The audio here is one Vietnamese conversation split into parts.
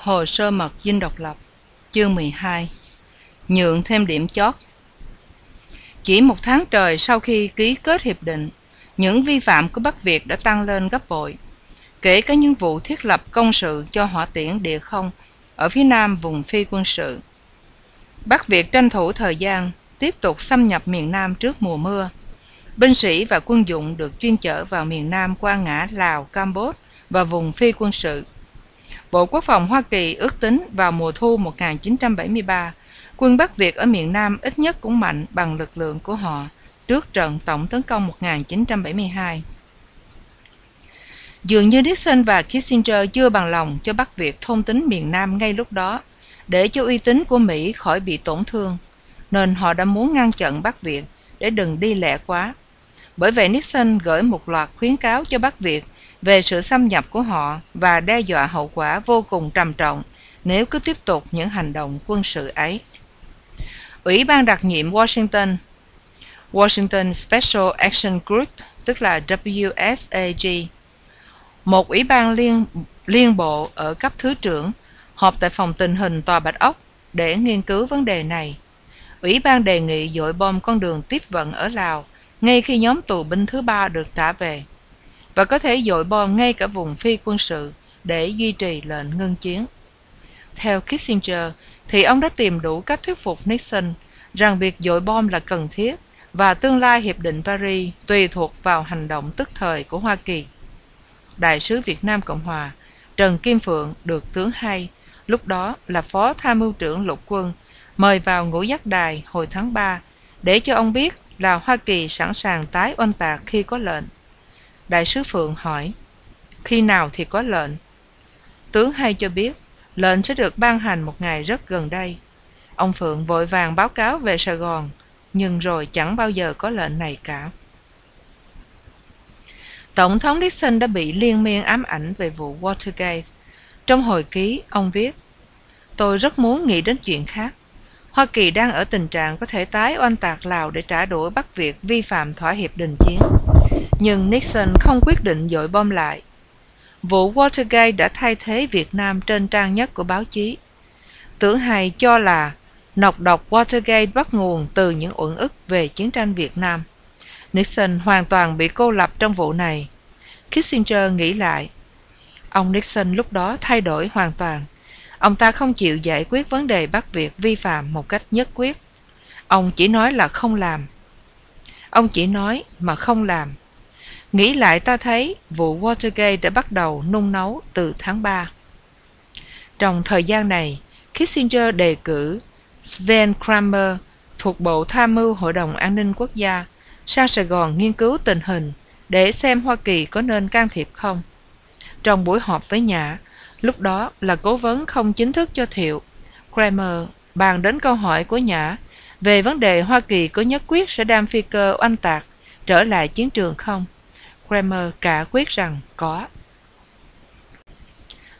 Hồ sơ mật dinh độc lập Chương 12 Nhượng thêm điểm chót Chỉ một tháng trời sau khi ký kết hiệp định, những vi phạm của Bắc Việt đã tăng lên gấp bội, kể cả những vụ thiết lập công sự cho hỏa tiễn địa không ở phía nam vùng phi quân sự. Bắc Việt tranh thủ thời gian tiếp tục xâm nhập miền Nam trước mùa mưa. Binh sĩ và quân dụng được chuyên chở vào miền Nam qua ngã Lào, Campuchia và vùng phi quân sự. Bộ Quốc phòng Hoa Kỳ ước tính vào mùa thu 1973, quân Bắc Việt ở miền Nam ít nhất cũng mạnh bằng lực lượng của họ trước trận tổng tấn công 1972. Dường như Nixon và Kissinger chưa bằng lòng cho Bắc Việt thông tính miền Nam ngay lúc đó, để cho uy tín của Mỹ khỏi bị tổn thương, nên họ đã muốn ngăn chặn Bắc Việt để đừng đi lẹ quá. Bởi vậy Nixon gửi một loạt khuyến cáo cho Bắc Việt về sự xâm nhập của họ và đe dọa hậu quả vô cùng trầm trọng nếu cứ tiếp tục những hành động quân sự ấy. Ủy ban đặc nhiệm Washington Washington Special Action Group, tức là WSAG, một ủy ban liên, liên bộ ở cấp thứ trưởng, họp tại phòng tình hình Tòa Bạch Ốc để nghiên cứu vấn đề này. Ủy ban đề nghị dội bom con đường tiếp vận ở Lào ngay khi nhóm tù binh thứ ba được trả về và có thể dội bom ngay cả vùng phi quân sự để duy trì lệnh ngưng chiến. Theo Kissinger, thì ông đã tìm đủ cách thuyết phục Nixon rằng việc dội bom là cần thiết và tương lai Hiệp định Paris tùy thuộc vào hành động tức thời của Hoa Kỳ. Đại sứ Việt Nam Cộng Hòa Trần Kim Phượng được tướng hay, lúc đó là Phó Tham mưu trưởng lục quân, mời vào ngũ giác đài hồi tháng 3 để cho ông biết là Hoa Kỳ sẵn sàng tái oanh tạc khi có lệnh. Đại sứ Phượng hỏi, khi nào thì có lệnh? Tướng hay cho biết, lệnh sẽ được ban hành một ngày rất gần đây. Ông Phượng vội vàng báo cáo về Sài Gòn, nhưng rồi chẳng bao giờ có lệnh này cả. Tổng thống Nixon đã bị liên miên ám ảnh về vụ Watergate. Trong hồi ký, ông viết, Tôi rất muốn nghĩ đến chuyện khác. Hoa Kỳ đang ở tình trạng có thể tái oanh tạc Lào để trả đũa Bắc Việt vi phạm thỏa hiệp đình chiến nhưng Nixon không quyết định dội bom lại. Vụ Watergate đã thay thế Việt Nam trên trang nhất của báo chí. Tưởng hay cho là nọc độc Watergate bắt nguồn từ những uẩn ức về chiến tranh Việt Nam. Nixon hoàn toàn bị cô lập trong vụ này. Kissinger nghĩ lại. Ông Nixon lúc đó thay đổi hoàn toàn. Ông ta không chịu giải quyết vấn đề Bắc Việt vi phạm một cách nhất quyết. Ông chỉ nói là không làm. Ông chỉ nói mà không làm. Nghĩ lại ta thấy vụ Watergate đã bắt đầu nung nấu từ tháng 3. Trong thời gian này, Kissinger đề cử Sven Kramer thuộc Bộ Tham mưu Hội đồng An ninh Quốc gia sang Sài Gòn nghiên cứu tình hình để xem Hoa Kỳ có nên can thiệp không. Trong buổi họp với Nhã, lúc đó là cố vấn không chính thức cho Thiệu, Kramer bàn đến câu hỏi của Nhã về vấn đề Hoa Kỳ có nhất quyết sẽ đam phi cơ oanh tạc trở lại chiến trường không. Kramer cả quyết rằng có.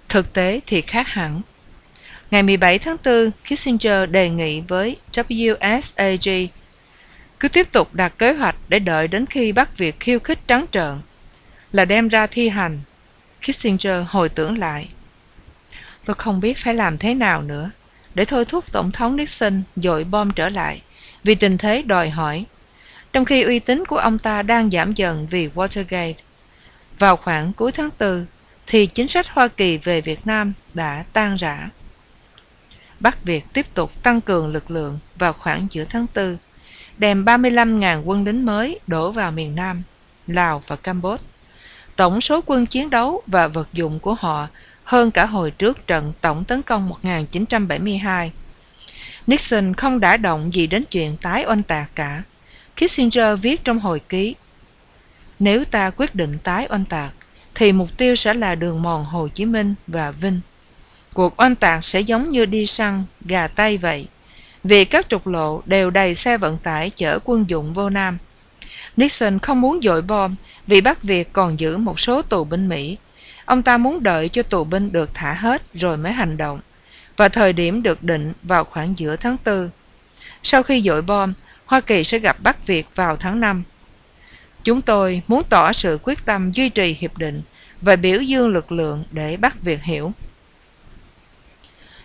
Thực tế thì khác hẳn. Ngày 17 tháng 4, Kissinger đề nghị với WSAG cứ tiếp tục đặt kế hoạch để đợi đến khi bắt việc khiêu khích trắng trợn là đem ra thi hành. Kissinger hồi tưởng lại. Tôi không biết phải làm thế nào nữa để thôi thúc Tổng thống Nixon dội bom trở lại vì tình thế đòi hỏi trong khi uy tín của ông ta đang giảm dần vì Watergate. Vào khoảng cuối tháng 4, thì chính sách Hoa Kỳ về Việt Nam đã tan rã. Bắc Việt tiếp tục tăng cường lực lượng vào khoảng giữa tháng 4, đem 35.000 quân lính mới đổ vào miền Nam, Lào và Campuchia. Tổng số quân chiến đấu và vật dụng của họ hơn cả hồi trước trận tổng tấn công 1972. Nixon không đã động gì đến chuyện tái oanh tạc cả. Kissinger viết trong hồi ký Nếu ta quyết định tái oanh tạc thì mục tiêu sẽ là đường mòn Hồ Chí Minh và Vinh. Cuộc oanh tạc sẽ giống như đi săn, gà tay vậy, vì các trục lộ đều đầy xe vận tải chở quân dụng vô Nam. Nixon không muốn dội bom vì Bắc Việt còn giữ một số tù binh Mỹ. Ông ta muốn đợi cho tù binh được thả hết rồi mới hành động, và thời điểm được định vào khoảng giữa tháng 4. Sau khi dội bom, Hoa Kỳ sẽ gặp Bắc Việt vào tháng 5. Chúng tôi muốn tỏ sự quyết tâm duy trì hiệp định và biểu dương lực lượng để Bắc Việt hiểu.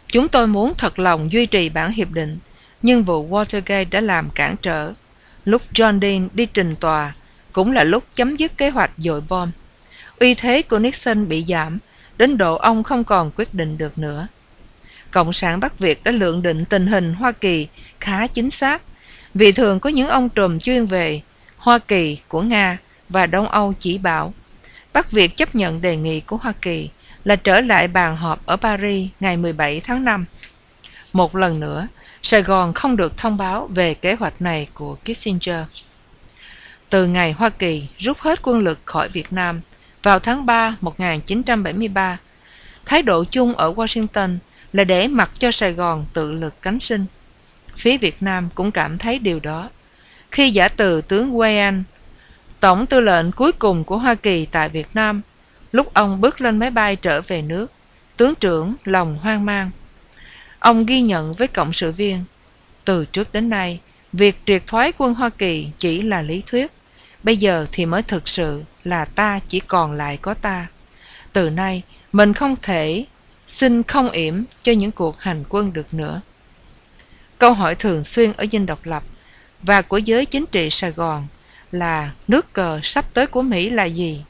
Chúng tôi muốn thật lòng duy trì bản hiệp định, nhưng vụ Watergate đã làm cản trở. Lúc John Dean đi trình tòa, cũng là lúc chấm dứt kế hoạch dội bom. Uy thế của Nixon bị giảm, đến độ ông không còn quyết định được nữa. Cộng sản Bắc Việt đã lượng định tình hình Hoa Kỳ khá chính xác, vì thường có những ông trùm chuyên về Hoa Kỳ của Nga và Đông Âu chỉ bảo Bắc Việt chấp nhận đề nghị của Hoa Kỳ là trở lại bàn họp ở Paris ngày 17 tháng 5. Một lần nữa, Sài Gòn không được thông báo về kế hoạch này của Kissinger. Từ ngày Hoa Kỳ rút hết quân lực khỏi Việt Nam vào tháng 3 1973, thái độ chung ở Washington là để mặc cho Sài Gòn tự lực cánh sinh. Phía Việt Nam cũng cảm thấy điều đó. Khi giả từ tướng Wayne, tổng tư lệnh cuối cùng của Hoa Kỳ tại Việt Nam, lúc ông bước lên máy bay trở về nước, tướng trưởng lòng hoang mang. Ông ghi nhận với cộng sự viên, từ trước đến nay, việc triệt thoái quân Hoa Kỳ chỉ là lý thuyết, bây giờ thì mới thực sự là ta chỉ còn lại có ta. Từ nay, mình không thể xin không yểm cho những cuộc hành quân được nữa. Câu hỏi thường xuyên ở dinh độc lập và của giới chính trị Sài Gòn là nước cờ sắp tới của Mỹ là gì?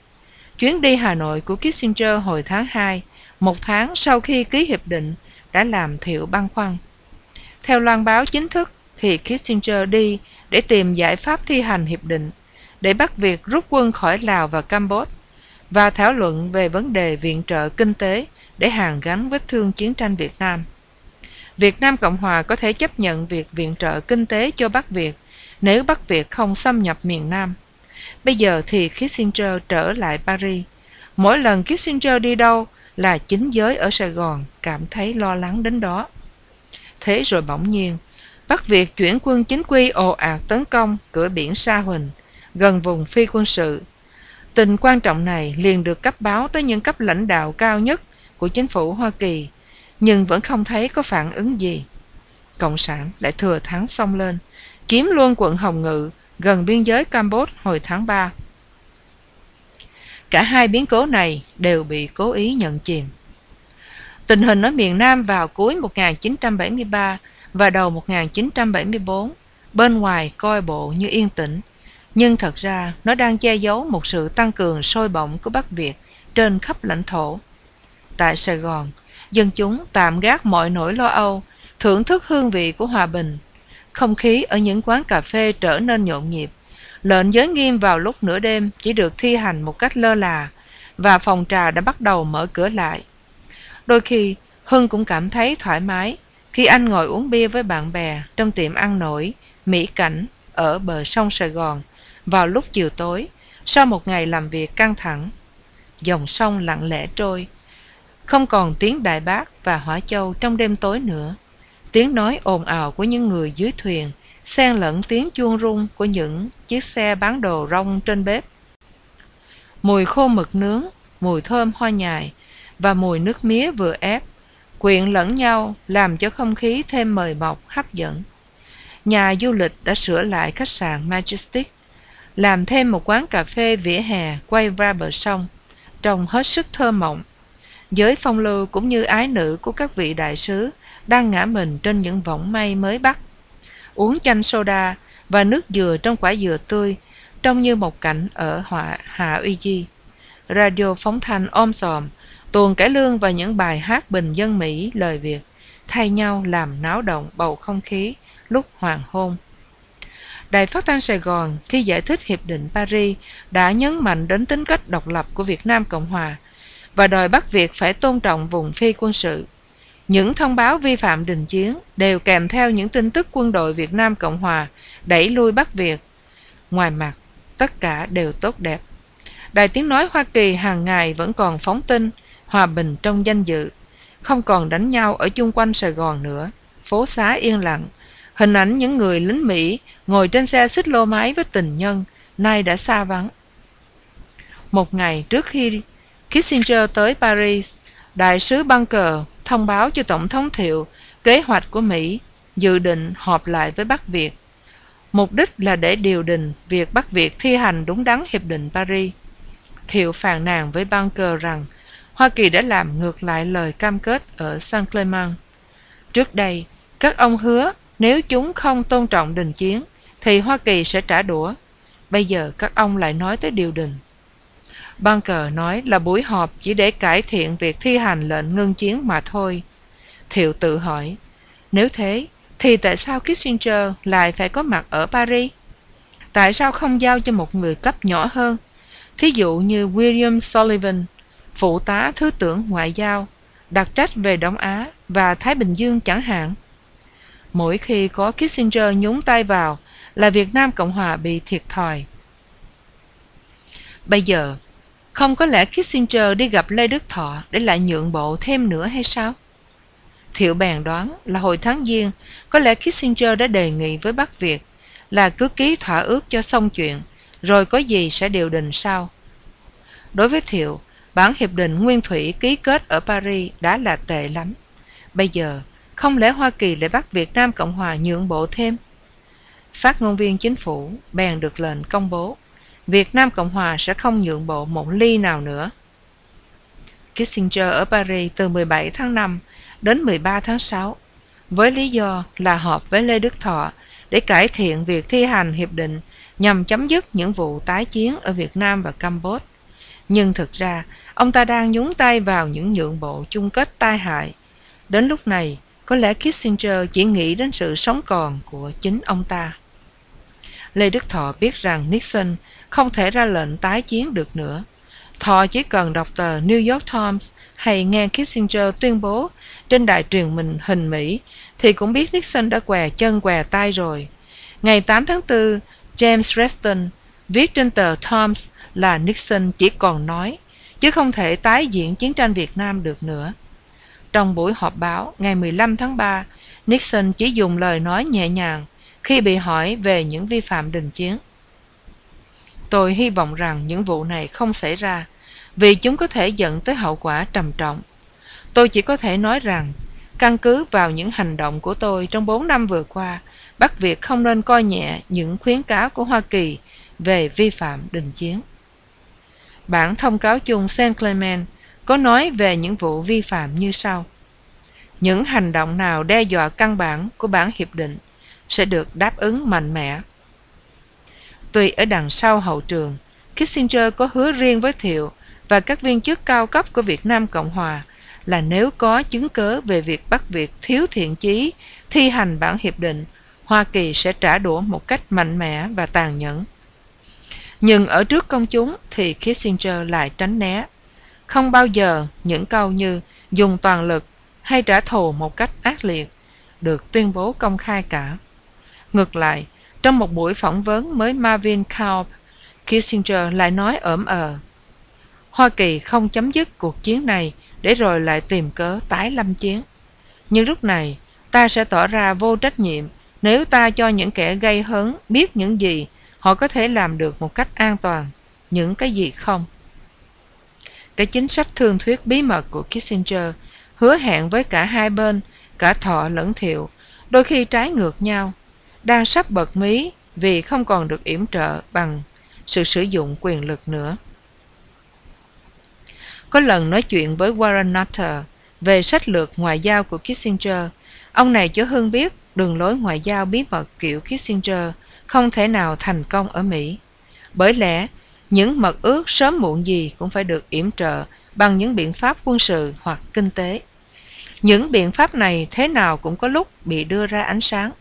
Chuyến đi Hà Nội của Kissinger hồi tháng hai, một tháng sau khi ký hiệp định, đã làm thiệu băn khoăn. Theo loan báo chính thức thì Kissinger đi để tìm giải pháp thi hành hiệp định, để bắt việc rút quân khỏi Lào và Campuchia và thảo luận về vấn đề viện trợ kinh tế để hàn gắn vết thương chiến tranh Việt Nam. Việt Nam Cộng Hòa có thể chấp nhận việc viện trợ kinh tế cho Bắc Việt nếu Bắc Việt không xâm nhập miền Nam. Bây giờ thì Kissinger trở lại Paris. Mỗi lần Kissinger đi đâu là chính giới ở Sài Gòn cảm thấy lo lắng đến đó. Thế rồi bỗng nhiên, Bắc Việt chuyển quân chính quy ồ ạt tấn công cửa biển Sa Huỳnh, gần vùng phi quân sự. Tình quan trọng này liền được cấp báo tới những cấp lãnh đạo cao nhất của chính phủ Hoa Kỳ, nhưng vẫn không thấy có phản ứng gì. Cộng sản lại thừa thắng xông lên, chiếm luôn quận Hồng Ngự, gần biên giới Campuchia hồi tháng 3. Cả hai biến cố này đều bị cố ý nhận chìm. Tình hình ở miền Nam vào cuối 1973 và đầu 1974, bên ngoài coi bộ như yên tĩnh, nhưng thật ra nó đang che giấu một sự tăng cường sôi bỏng của Bắc Việt trên khắp lãnh thổ. Tại Sài Gòn, dân chúng tạm gác mọi nỗi lo âu, thưởng thức hương vị của hòa bình. Không khí ở những quán cà phê trở nên nhộn nhịp. Lệnh giới nghiêm vào lúc nửa đêm chỉ được thi hành một cách lơ là, và phòng trà đã bắt đầu mở cửa lại. Đôi khi, Hưng cũng cảm thấy thoải mái khi anh ngồi uống bia với bạn bè trong tiệm ăn nổi, mỹ cảnh ở bờ sông Sài Gòn vào lúc chiều tối, sau một ngày làm việc căng thẳng. Dòng sông lặng lẽ trôi, không còn tiếng đại bác và hỏa châu trong đêm tối nữa. Tiếng nói ồn ào của những người dưới thuyền, xen lẫn tiếng chuông rung của những chiếc xe bán đồ rong trên bếp. Mùi khô mực nướng, mùi thơm hoa nhài và mùi nước mía vừa ép, quyện lẫn nhau làm cho không khí thêm mời mọc hấp dẫn. Nhà du lịch đã sửa lại khách sạn Majestic, làm thêm một quán cà phê vỉa hè quay ra bờ sông, trông hết sức thơ mộng giới phong lưu cũng như ái nữ của các vị đại sứ đang ngã mình trên những võng mây mới bắt. Uống chanh soda và nước dừa trong quả dừa tươi trông như một cảnh ở họa hạ uy di. Radio phóng thanh om sòm, tuồng cải lương và những bài hát bình dân mỹ lời việt, thay nhau làm náo động bầu không khí lúc hoàng hôn. Đài phát thanh sài gòn khi giải thích hiệp định paris đã nhấn mạnh đến tính cách độc lập của việt nam cộng hòa và đòi Bắc Việt phải tôn trọng vùng phi quân sự. Những thông báo vi phạm đình chiến đều kèm theo những tin tức quân đội Việt Nam Cộng Hòa đẩy lui Bắc Việt. Ngoài mặt, tất cả đều tốt đẹp. Đài tiếng nói Hoa Kỳ hàng ngày vẫn còn phóng tin, hòa bình trong danh dự, không còn đánh nhau ở chung quanh Sài Gòn nữa, phố xá yên lặng. Hình ảnh những người lính Mỹ ngồi trên xe xích lô máy với tình nhân, nay đã xa vắng. Một ngày trước khi Kissinger tới Paris, đại sứ Bunker thông báo cho Tổng thống Thiệu kế hoạch của Mỹ dự định họp lại với Bắc Việt. Mục đích là để điều đình việc Bắc Việt thi hành đúng đắn Hiệp định Paris. Thiệu phàn nàn với Bunker rằng Hoa Kỳ đã làm ngược lại lời cam kết ở San Clemente. Trước đây, các ông hứa nếu chúng không tôn trọng đình chiến, thì Hoa Kỳ sẽ trả đũa. Bây giờ các ông lại nói tới điều đình. Bunker nói là buổi họp chỉ để cải thiện việc thi hành lệnh ngưng chiến mà thôi. Thiệu tự hỏi, nếu thế, thì tại sao Kissinger lại phải có mặt ở Paris? Tại sao không giao cho một người cấp nhỏ hơn? Thí dụ như William Sullivan, phụ tá thứ trưởng ngoại giao, đặc trách về Đông Á và Thái Bình Dương chẳng hạn. Mỗi khi có Kissinger nhúng tay vào là Việt Nam Cộng Hòa bị thiệt thòi. Bây giờ, không có lẽ Kissinger đi gặp Lê Đức Thọ để lại nhượng bộ thêm nữa hay sao? Thiệu bèn đoán là hồi tháng Giêng, có lẽ Kissinger đã đề nghị với Bắc Việt là cứ ký thỏa ước cho xong chuyện, rồi có gì sẽ điều đình sau. Đối với Thiệu, bản hiệp định Nguyên Thủy ký kết ở Paris đã là tệ lắm. Bây giờ, không lẽ Hoa Kỳ lại bắt Việt Nam Cộng Hòa nhượng bộ thêm? Phát ngôn viên chính phủ bèn được lệnh công bố Việt Nam Cộng Hòa sẽ không nhượng bộ một ly nào nữa. Kissinger ở Paris từ 17 tháng 5 đến 13 tháng 6 với lý do là họp với Lê Đức Thọ để cải thiện việc thi hành hiệp định nhằm chấm dứt những vụ tái chiến ở Việt Nam và Campuchia. Nhưng thực ra, ông ta đang nhúng tay vào những nhượng bộ chung kết tai hại. Đến lúc này, có lẽ Kissinger chỉ nghĩ đến sự sống còn của chính ông ta. Lê Đức Thọ biết rằng Nixon không thể ra lệnh tái chiến được nữa. Thọ chỉ cần đọc tờ New York Times hay nghe Kissinger tuyên bố trên đài truyền mình hình Mỹ thì cũng biết Nixon đã què chân què tay rồi. Ngày 8 tháng 4, James Reston viết trên tờ Times là Nixon chỉ còn nói, chứ không thể tái diễn chiến tranh Việt Nam được nữa. Trong buổi họp báo ngày 15 tháng 3, Nixon chỉ dùng lời nói nhẹ nhàng khi bị hỏi về những vi phạm đình chiến. Tôi hy vọng rằng những vụ này không xảy ra, vì chúng có thể dẫn tới hậu quả trầm trọng. Tôi chỉ có thể nói rằng, căn cứ vào những hành động của tôi trong 4 năm vừa qua, Bắc Việt không nên coi nhẹ những khuyến cáo của Hoa Kỳ về vi phạm đình chiến. Bản thông cáo chung Saint Clement có nói về những vụ vi phạm như sau. Những hành động nào đe dọa căn bản của bản hiệp định sẽ được đáp ứng mạnh mẽ. Tuy ở đằng sau hậu trường, Kissinger có hứa riêng với Thiệu và các viên chức cao cấp của Việt Nam Cộng Hòa là nếu có chứng cớ về việc Bắc Việt thiếu thiện chí thi hành bản hiệp định, Hoa Kỳ sẽ trả đũa một cách mạnh mẽ và tàn nhẫn. Nhưng ở trước công chúng thì Kissinger lại tránh né. Không bao giờ những câu như dùng toàn lực hay trả thù một cách ác liệt được tuyên bố công khai cả. Ngược lại, trong một buổi phỏng vấn với Marvin Kaup, Kissinger lại nói ẩm ờ. Hoa Kỳ không chấm dứt cuộc chiến này để rồi lại tìm cớ tái lâm chiến. Nhưng lúc này, ta sẽ tỏ ra vô trách nhiệm nếu ta cho những kẻ gây hấn biết những gì họ có thể làm được một cách an toàn, những cái gì không. Cái chính sách thương thuyết bí mật của Kissinger hứa hẹn với cả hai bên, cả thọ lẫn thiệu, đôi khi trái ngược nhau, đang sắp bật mí vì không còn được yểm trợ bằng sự sử dụng quyền lực nữa. Có lần nói chuyện với Warren Nutter về sách lược ngoại giao của Kissinger, ông này cho Hưng biết đường lối ngoại giao bí mật kiểu Kissinger không thể nào thành công ở Mỹ. Bởi lẽ, những mật ước sớm muộn gì cũng phải được yểm trợ bằng những biện pháp quân sự hoặc kinh tế. Những biện pháp này thế nào cũng có lúc bị đưa ra ánh sáng.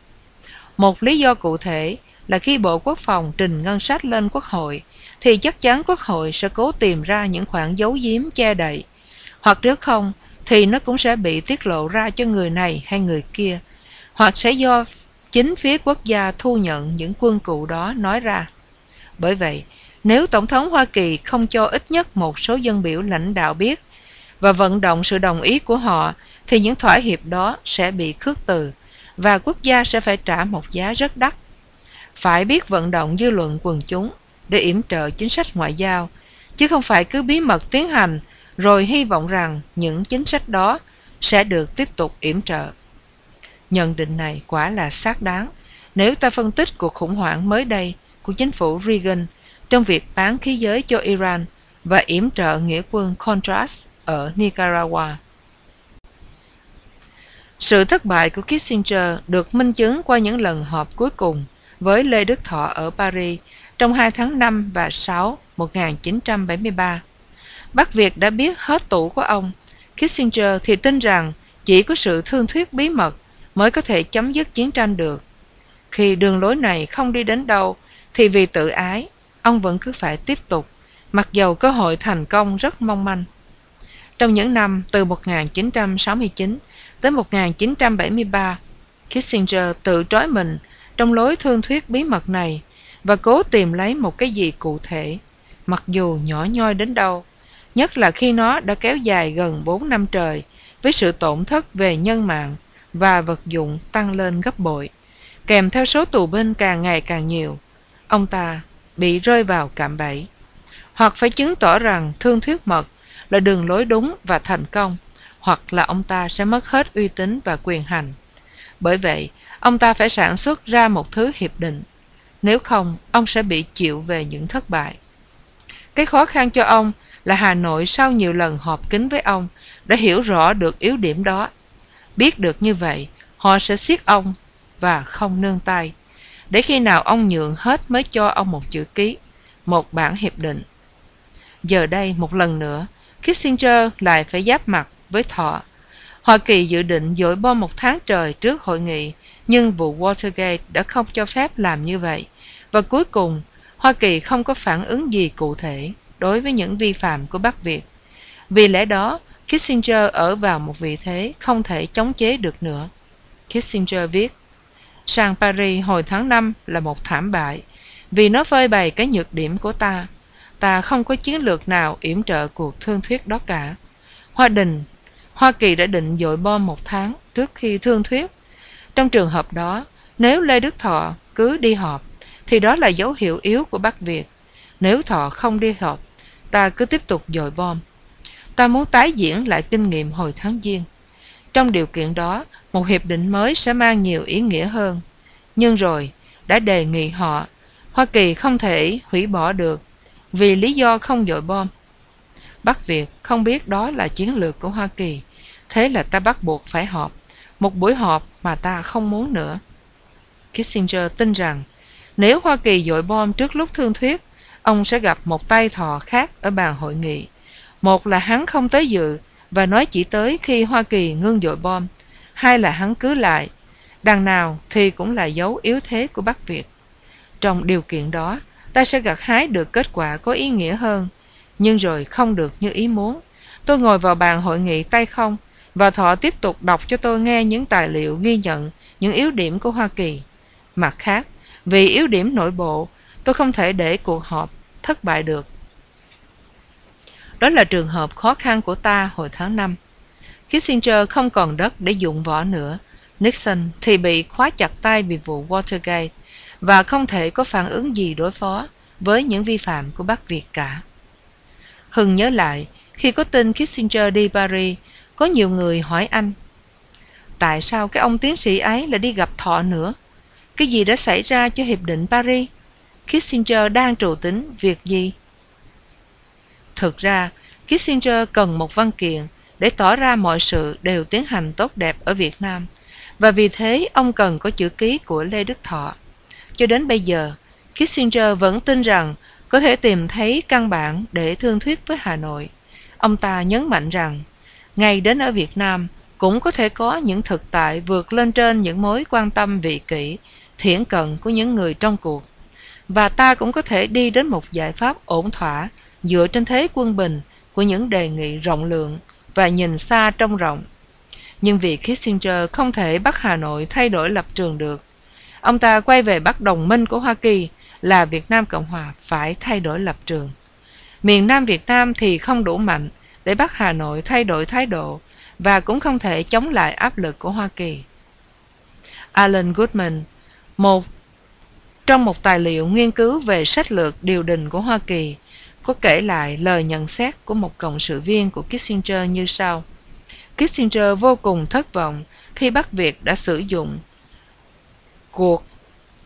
Một lý do cụ thể là khi Bộ Quốc phòng trình ngân sách lên Quốc hội, thì chắc chắn Quốc hội sẽ cố tìm ra những khoản giấu giếm che đậy. Hoặc nếu không, thì nó cũng sẽ bị tiết lộ ra cho người này hay người kia. Hoặc sẽ do chính phía quốc gia thu nhận những quân cụ đó nói ra. Bởi vậy, nếu Tổng thống Hoa Kỳ không cho ít nhất một số dân biểu lãnh đạo biết và vận động sự đồng ý của họ, thì những thỏa hiệp đó sẽ bị khước từ và quốc gia sẽ phải trả một giá rất đắt. Phải biết vận động dư luận quần chúng để yểm trợ chính sách ngoại giao, chứ không phải cứ bí mật tiến hành rồi hy vọng rằng những chính sách đó sẽ được tiếp tục yểm trợ. Nhận định này quả là xác đáng nếu ta phân tích cuộc khủng hoảng mới đây của chính phủ Reagan trong việc bán khí giới cho Iran và yểm trợ nghĩa quân Contras ở Nicaragua. Sự thất bại của Kissinger được minh chứng qua những lần họp cuối cùng với Lê Đức Thọ ở Paris trong hai tháng 5 và 6 1973. Bắc Việt đã biết hết tủ của ông. Kissinger thì tin rằng chỉ có sự thương thuyết bí mật mới có thể chấm dứt chiến tranh được. Khi đường lối này không đi đến đâu, thì vì tự ái, ông vẫn cứ phải tiếp tục, mặc dầu cơ hội thành công rất mong manh. Trong những năm từ 1969 tới 1973, Kissinger tự trói mình trong lối thương thuyết bí mật này và cố tìm lấy một cái gì cụ thể, mặc dù nhỏ nhoi đến đâu, nhất là khi nó đã kéo dài gần 4 năm trời với sự tổn thất về nhân mạng và vật dụng tăng lên gấp bội, kèm theo số tù binh càng ngày càng nhiều. Ông ta bị rơi vào cạm bẫy, hoặc phải chứng tỏ rằng thương thuyết mật là đường lối đúng và thành công, hoặc là ông ta sẽ mất hết uy tín và quyền hành. Bởi vậy, ông ta phải sản xuất ra một thứ hiệp định. Nếu không, ông sẽ bị chịu về những thất bại. Cái khó khăn cho ông là Hà Nội sau nhiều lần họp kín với ông đã hiểu rõ được yếu điểm đó. Biết được như vậy, họ sẽ siết ông và không nương tay. Để khi nào ông nhượng hết mới cho ông một chữ ký, một bản hiệp định. Giờ đây một lần nữa, Kissinger lại phải giáp mặt với Thọ. Hoa Kỳ dự định dội bom một tháng trời trước hội nghị, nhưng vụ Watergate đã không cho phép làm như vậy. Và cuối cùng, Hoa Kỳ không có phản ứng gì cụ thể đối với những vi phạm của Bắc Việt. Vì lẽ đó, Kissinger ở vào một vị thế không thể chống chế được nữa. Kissinger viết, Sang Paris hồi tháng 5 là một thảm bại, vì nó phơi bày cái nhược điểm của ta. Ta không có chiến lược nào yểm trợ cuộc thương thuyết đó cả. Hoa Đình, Hoa Kỳ đã định dội bom một tháng trước khi thương thuyết. Trong trường hợp đó, nếu Lê Đức Thọ cứ đi họp, thì đó là dấu hiệu yếu của Bắc Việt. Nếu Thọ không đi họp, ta cứ tiếp tục dội bom. Ta muốn tái diễn lại kinh nghiệm hồi tháng Giêng. Trong điều kiện đó, một hiệp định mới sẽ mang nhiều ý nghĩa hơn. Nhưng rồi, đã đề nghị họ, Hoa Kỳ không thể hủy bỏ được vì lý do không dội bom. Bắc Việt không biết đó là chiến lược của Hoa Kỳ, thế là ta bắt buộc phải họp, một buổi họp mà ta không muốn nữa. Kissinger tin rằng nếu Hoa Kỳ dội bom trước lúc thương thuyết, ông sẽ gặp một tay thò khác ở bàn hội nghị. Một là hắn không tới dự và nói chỉ tới khi Hoa Kỳ ngưng dội bom, hai là hắn cứ lại. Đằng nào thì cũng là dấu yếu thế của Bắc Việt. Trong điều kiện đó, ta sẽ gặt hái được kết quả có ý nghĩa hơn, nhưng rồi không được như ý muốn. Tôi ngồi vào bàn hội nghị tay không, và thọ tiếp tục đọc cho tôi nghe những tài liệu ghi nhận những yếu điểm của Hoa Kỳ. Mặt khác, vì yếu điểm nội bộ, tôi không thể để cuộc họp thất bại được. Đó là trường hợp khó khăn của ta hồi tháng năm. Kissinger không còn đất để dụng võ nữa. Nixon thì bị khóa chặt tay vì vụ Watergate và không thể có phản ứng gì đối phó với những vi phạm của Bắc Việt cả. Hưng nhớ lại, khi có tin Kissinger đi Paris, có nhiều người hỏi anh Tại sao cái ông tiến sĩ ấy lại đi gặp thọ nữa? Cái gì đã xảy ra cho Hiệp định Paris? Kissinger đang trù tính việc gì? Thực ra, Kissinger cần một văn kiện để tỏ ra mọi sự đều tiến hành tốt đẹp ở Việt Nam, và vì thế ông cần có chữ ký của Lê Đức Thọ. Cho đến bây giờ, Kissinger vẫn tin rằng có thể tìm thấy căn bản để thương thuyết với Hà Nội. Ông ta nhấn mạnh rằng, ngay đến ở Việt Nam cũng có thể có những thực tại vượt lên trên những mối quan tâm vị kỷ, thiển cận của những người trong cuộc. Và ta cũng có thể đi đến một giải pháp ổn thỏa dựa trên thế quân bình của những đề nghị rộng lượng và nhìn xa trông rộng. Nhưng vì Kissinger không thể bắt Hà Nội thay đổi lập trường được, ông ta quay về bắt đồng minh của Hoa Kỳ là Việt Nam Cộng Hòa phải thay đổi lập trường. Miền Nam Việt Nam thì không đủ mạnh để bắt Hà Nội thay đổi thái độ và cũng không thể chống lại áp lực của Hoa Kỳ. Alan Goodman, một trong một tài liệu nghiên cứu về sách lược điều đình của Hoa Kỳ, có kể lại lời nhận xét của một cộng sự viên của Kissinger như sau. Kissinger vô cùng thất vọng khi Bắc Việt đã sử dụng cuộc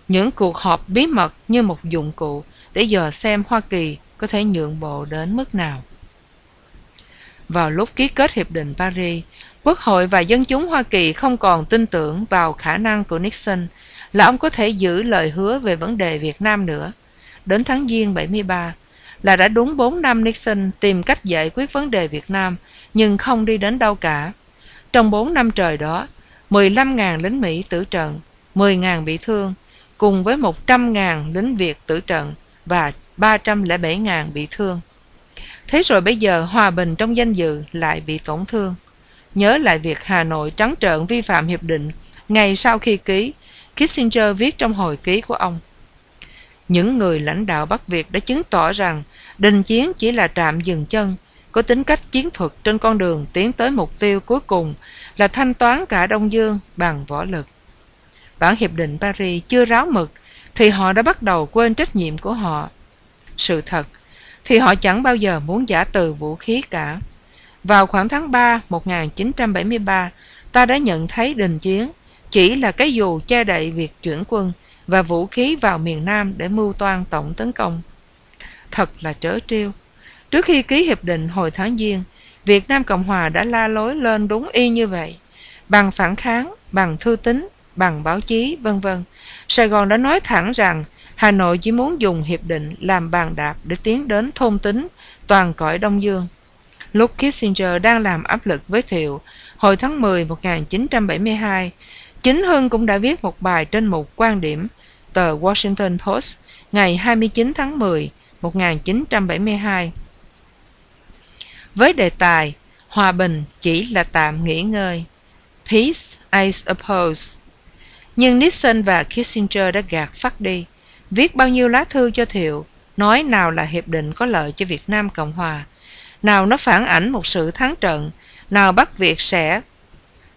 những cuộc họp bí mật như một dụng cụ để dò xem Hoa Kỳ có thể nhượng bộ đến mức nào. vào lúc ký kết Hiệp định Paris, Quốc hội và dân chúng Hoa Kỳ không còn tin tưởng vào khả năng của Nixon là ông có thể giữ lời hứa về vấn đề Việt Nam nữa. Đến tháng Giêng 73 là đã đúng 4 năm Nixon tìm cách giải quyết vấn đề Việt Nam nhưng không đi đến đâu cả. Trong 4 năm trời đó, 15.000 lính Mỹ tử trận, 10.000 bị thương, cùng với 100.000 lính Việt tử trận và 307.000 bị thương. Thế rồi bây giờ hòa bình trong danh dự lại bị tổn thương. Nhớ lại việc Hà Nội trắng trợn vi phạm hiệp định ngày sau khi ký, Kissinger viết trong hồi ký của ông. Những người lãnh đạo Bắc Việt đã chứng tỏ rằng đình chiến chỉ là trạm dừng chân, có tính cách chiến thuật trên con đường tiến tới mục tiêu cuối cùng là thanh toán cả Đông Dương bằng võ lực. Bản Hiệp định Paris chưa ráo mực thì họ đã bắt đầu quên trách nhiệm của họ. Sự thật thì họ chẳng bao giờ muốn giả từ vũ khí cả. Vào khoảng tháng 3 1973, ta đã nhận thấy đình chiến chỉ là cái dù che đậy việc chuyển quân và vũ khí vào miền Nam để mưu toan tổng tấn công. Thật là trớ trêu. Trước khi ký hiệp định hồi tháng Giêng, Việt Nam Cộng Hòa đã la lối lên đúng y như vậy. Bằng phản kháng, bằng thư tín, bằng báo chí, vân vân. Sài Gòn đã nói thẳng rằng Hà Nội chỉ muốn dùng hiệp định làm bàn đạp để tiến đến thôn tính toàn cõi Đông Dương. Lúc Kissinger đang làm áp lực với Thiệu, hồi tháng 10 1972, chính Hưng cũng đã viết một bài trên một quan điểm tờ Washington Post ngày 29 tháng 10 1972 với đề tài Hòa bình chỉ là tạm nghỉ ngơi Peace I suppose nhưng Nixon và Kissinger đã gạt phát đi. Viết bao nhiêu lá thư cho Thiệu Nói nào là hiệp định có lợi cho Việt Nam Cộng Hòa. Nào nó phản ảnh một sự thắng trận. Nào Bắc Việt sẽ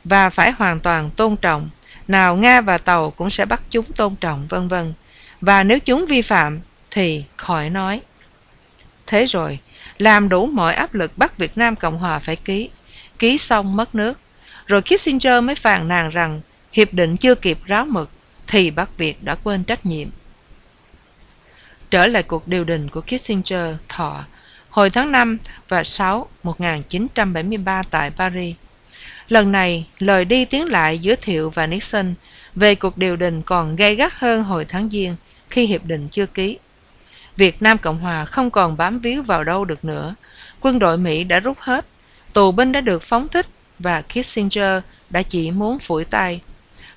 Và phải hoàn toàn tôn trọng. Nào Nga và Tàu cũng sẽ bắt chúng tôn trọng vân vân. Và nếu chúng vi phạm thì khỏi nói. Thế rồi, làm đủ mọi áp lực bắt Việt Nam Cộng Hòa phải ký, ký xong mất nước. Rồi Kissinger mới phàn nàn rằng hiệp định chưa kịp ráo mực thì Bắc Việt đã quên trách nhiệm. Trở lại cuộc điều đình của Kissinger thọ hồi tháng 5 và 6 1973 tại Paris. Lần này, lời đi tiếng lại giữa Thiệu và Nixon về cuộc điều đình còn gay gắt hơn hồi tháng Giêng khi hiệp định chưa ký. Việt Nam Cộng Hòa không còn bám víu vào đâu được nữa. Quân đội Mỹ đã rút hết, tù binh đã được phóng thích và Kissinger đã chỉ muốn phủi tay.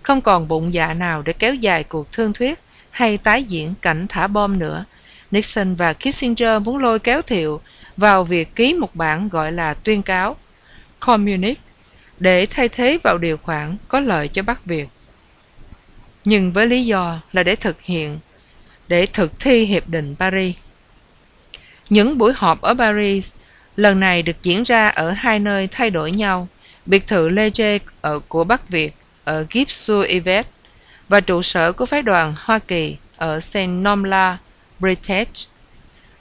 Không còn bụng dạ nào để kéo dài cuộc thương thuyết hay tái diễn cảnh thả bom nữa. Nixon và Kissinger muốn lôi kéo Thiệu vào việc ký một bản gọi là tuyên cáo Communique để thay thế vào điều khoản có lợi cho Bắc Việt. Nhưng với lý do là để thực hiện, để thực thi Hiệp định Paris. Những buổi họp ở Paris lần này được diễn ra ở hai nơi thay đổi nhau, biệt thự Lê Chê ở của Bắc Việt ở Gipsu Ivet và trụ sở của phái đoàn Hoa Kỳ ở St. Nomla, British.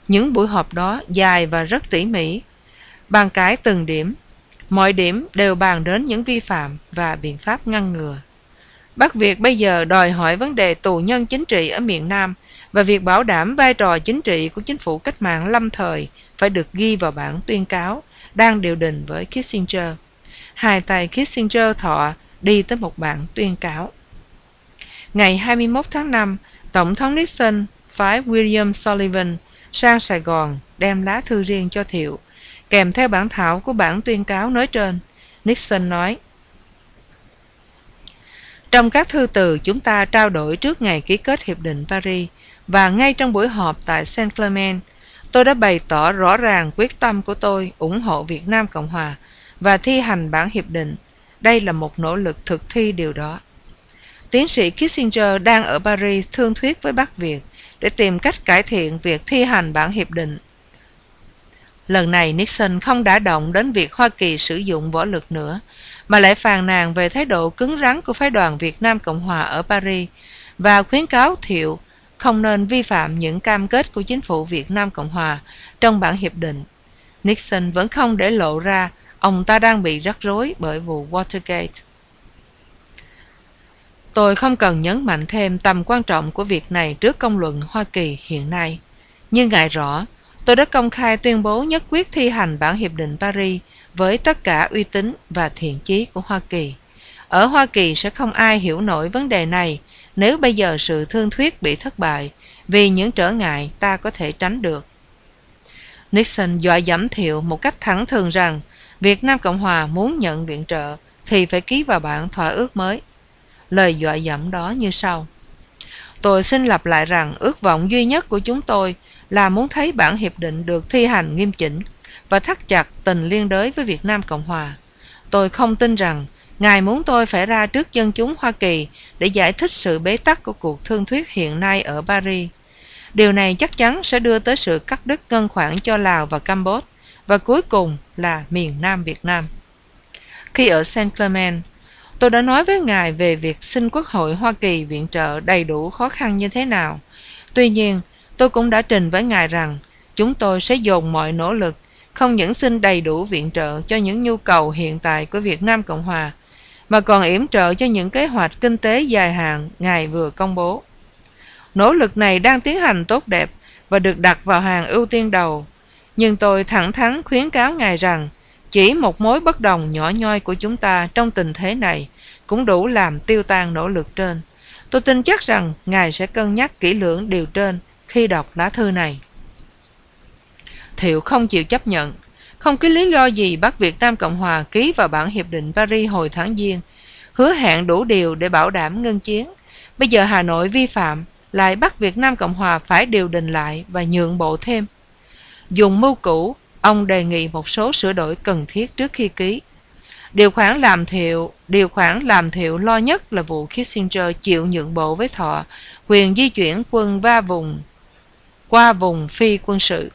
Những buổi họp đó dài và rất tỉ mỉ, bàn cái từng điểm Mọi điểm đều bàn đến những vi phạm và biện pháp ngăn ngừa. Bắc Việt bây giờ đòi hỏi vấn đề tù nhân chính trị ở miền Nam và việc bảo đảm vai trò chính trị của chính phủ cách mạng lâm thời phải được ghi vào bản tuyên cáo đang điều đình với Kissinger. Hai tay Kissinger thọ đi tới một bản tuyên cáo. Ngày 21 tháng 5, Tổng thống Nixon phái William Sullivan sang Sài Gòn đem lá thư riêng cho Thiệu kèm theo bản thảo của bản tuyên cáo nói trên. Nixon nói, Trong các thư từ chúng ta trao đổi trước ngày ký kết Hiệp định Paris và ngay trong buổi họp tại Saint Clement, tôi đã bày tỏ rõ ràng quyết tâm của tôi ủng hộ Việt Nam Cộng Hòa và thi hành bản hiệp định. Đây là một nỗ lực thực thi điều đó. Tiến sĩ Kissinger đang ở Paris thương thuyết với Bắc Việt để tìm cách cải thiện việc thi hành bản hiệp định Lần này Nixon không đã động đến việc Hoa Kỳ sử dụng võ lực nữa, mà lại phàn nàn về thái độ cứng rắn của phái đoàn Việt Nam Cộng Hòa ở Paris và khuyến cáo Thiệu không nên vi phạm những cam kết của chính phủ Việt Nam Cộng Hòa trong bản hiệp định. Nixon vẫn không để lộ ra ông ta đang bị rắc rối bởi vụ Watergate. Tôi không cần nhấn mạnh thêm tầm quan trọng của việc này trước công luận Hoa Kỳ hiện nay, nhưng ngại rõ tôi đã công khai tuyên bố nhất quyết thi hành bản hiệp định Paris với tất cả uy tín và thiện chí của Hoa Kỳ. Ở Hoa Kỳ sẽ không ai hiểu nổi vấn đề này nếu bây giờ sự thương thuyết bị thất bại vì những trở ngại ta có thể tránh được. Nixon dọa dẫm thiệu một cách thẳng thừng rằng Việt Nam Cộng Hòa muốn nhận viện trợ thì phải ký vào bản thỏa ước mới. Lời dọa dẫm đó như sau. Tôi xin lặp lại rằng ước vọng duy nhất của chúng tôi là muốn thấy bản hiệp định được thi hành nghiêm chỉnh và thắt chặt tình liên đới với Việt Nam Cộng Hòa. Tôi không tin rằng Ngài muốn tôi phải ra trước dân chúng Hoa Kỳ để giải thích sự bế tắc của cuộc thương thuyết hiện nay ở Paris. Điều này chắc chắn sẽ đưa tới sự cắt đứt ngân khoản cho Lào và Campuchia và cuối cùng là miền Nam Việt Nam. Khi ở Saint Clement, tôi đã nói với Ngài về việc xin Quốc hội Hoa Kỳ viện trợ đầy đủ khó khăn như thế nào. Tuy nhiên, tôi cũng đã trình với Ngài rằng chúng tôi sẽ dồn mọi nỗ lực không những xin đầy đủ viện trợ cho những nhu cầu hiện tại của Việt Nam Cộng Hòa, mà còn yểm trợ cho những kế hoạch kinh tế dài hạn Ngài vừa công bố. Nỗ lực này đang tiến hành tốt đẹp và được đặt vào hàng ưu tiên đầu. Nhưng tôi thẳng thắn khuyến cáo Ngài rằng chỉ một mối bất đồng nhỏ nhoi của chúng ta trong tình thế này cũng đủ làm tiêu tan nỗ lực trên. Tôi tin chắc rằng Ngài sẽ cân nhắc kỹ lưỡng điều trên khi đọc lá thư này. Thiệu không chịu chấp nhận, không có lý do gì bắt Việt Nam Cộng Hòa ký vào bản hiệp định Paris hồi tháng Giêng, hứa hẹn đủ điều để bảo đảm ngân chiến. Bây giờ Hà Nội vi phạm, lại bắt Việt Nam Cộng Hòa phải điều đình lại và nhượng bộ thêm. Dùng mưu cũ, ông đề nghị một số sửa đổi cần thiết trước khi ký. Điều khoản làm thiệu, điều khoản làm thiệu lo nhất là vụ Kissinger chịu nhượng bộ với Thọ quyền di chuyển quân va vùng qua vùng phi quân sự.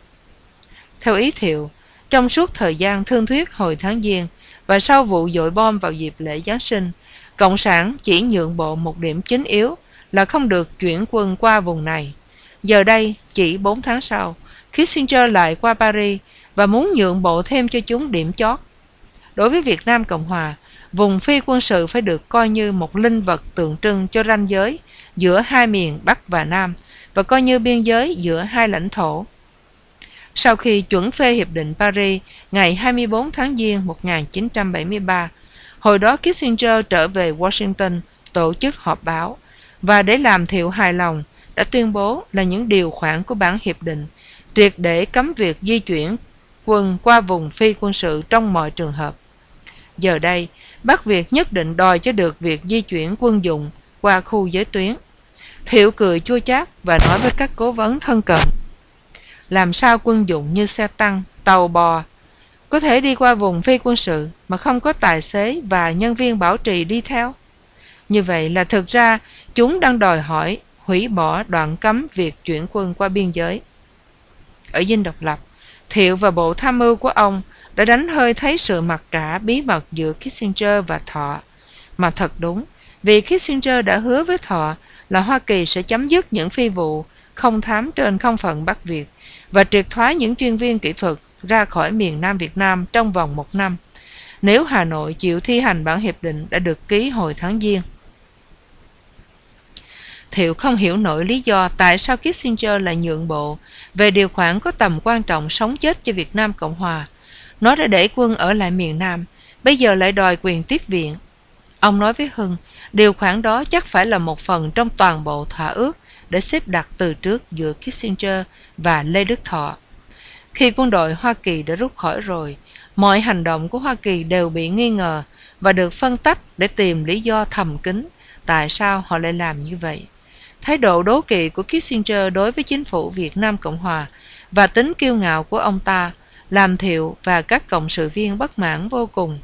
Theo ý thiệu, trong suốt thời gian thương thuyết hồi tháng Giêng và sau vụ dội bom vào dịp lễ Giáng sinh, Cộng sản chỉ nhượng bộ một điểm chính yếu là không được chuyển quân qua vùng này. Giờ đây, chỉ 4 tháng sau, Kissinger lại qua Paris và muốn nhượng bộ thêm cho chúng điểm chót. Đối với Việt Nam Cộng Hòa, vùng phi quân sự phải được coi như một linh vật tượng trưng cho ranh giới giữa hai miền Bắc và Nam và coi như biên giới giữa hai lãnh thổ. Sau khi chuẩn phê Hiệp định Paris ngày 24 tháng Giêng 1973, hồi đó Kissinger trở về Washington tổ chức họp báo và để làm thiệu hài lòng đã tuyên bố là những điều khoản của bản hiệp định triệt để cấm việc di chuyển quân qua vùng phi quân sự trong mọi trường hợp. Giờ đây, Bắc Việt nhất định đòi cho được việc di chuyển quân dụng qua khu giới tuyến. Thiệu cười chua chát và nói với các cố vấn thân cận. Làm sao quân dụng như xe tăng, tàu bò có thể đi qua vùng phi quân sự mà không có tài xế và nhân viên bảo trì đi theo? Như vậy là thực ra chúng đang đòi hỏi hủy bỏ đoạn cấm việc chuyển quân qua biên giới. Ở dinh độc lập, Thiệu và bộ tham mưu của ông đã đánh hơi thấy sự mặc cả bí mật giữa Kissinger và Thọ. Mà thật đúng, vì Kissinger đã hứa với Thọ là Hoa Kỳ sẽ chấm dứt những phi vụ không thám trên không phận Bắc Việt và triệt thoái những chuyên viên kỹ thuật ra khỏi miền Nam Việt Nam trong vòng một năm, nếu Hà Nội chịu thi hành bản hiệp định đã được ký hồi tháng Giêng. Thiệu không hiểu nổi lý do tại sao Kissinger lại nhượng bộ về điều khoản có tầm quan trọng sống chết cho Việt Nam Cộng Hòa. Nó đã để quân ở lại miền Nam, bây giờ lại đòi quyền tiếp viện. Ông nói với Hưng, điều khoản đó chắc phải là một phần trong toàn bộ thỏa ước để xếp đặt từ trước giữa Kissinger và Lê Đức Thọ. Khi quân đội Hoa Kỳ đã rút khỏi rồi, mọi hành động của Hoa Kỳ đều bị nghi ngờ và được phân tách để tìm lý do thầm kín tại sao họ lại làm như vậy. Thái độ đố kỵ của Kissinger đối với chính phủ Việt Nam Cộng Hòa và tính kiêu ngạo của ông ta làm thiệu và các cộng sự viên bất mãn vô cùng.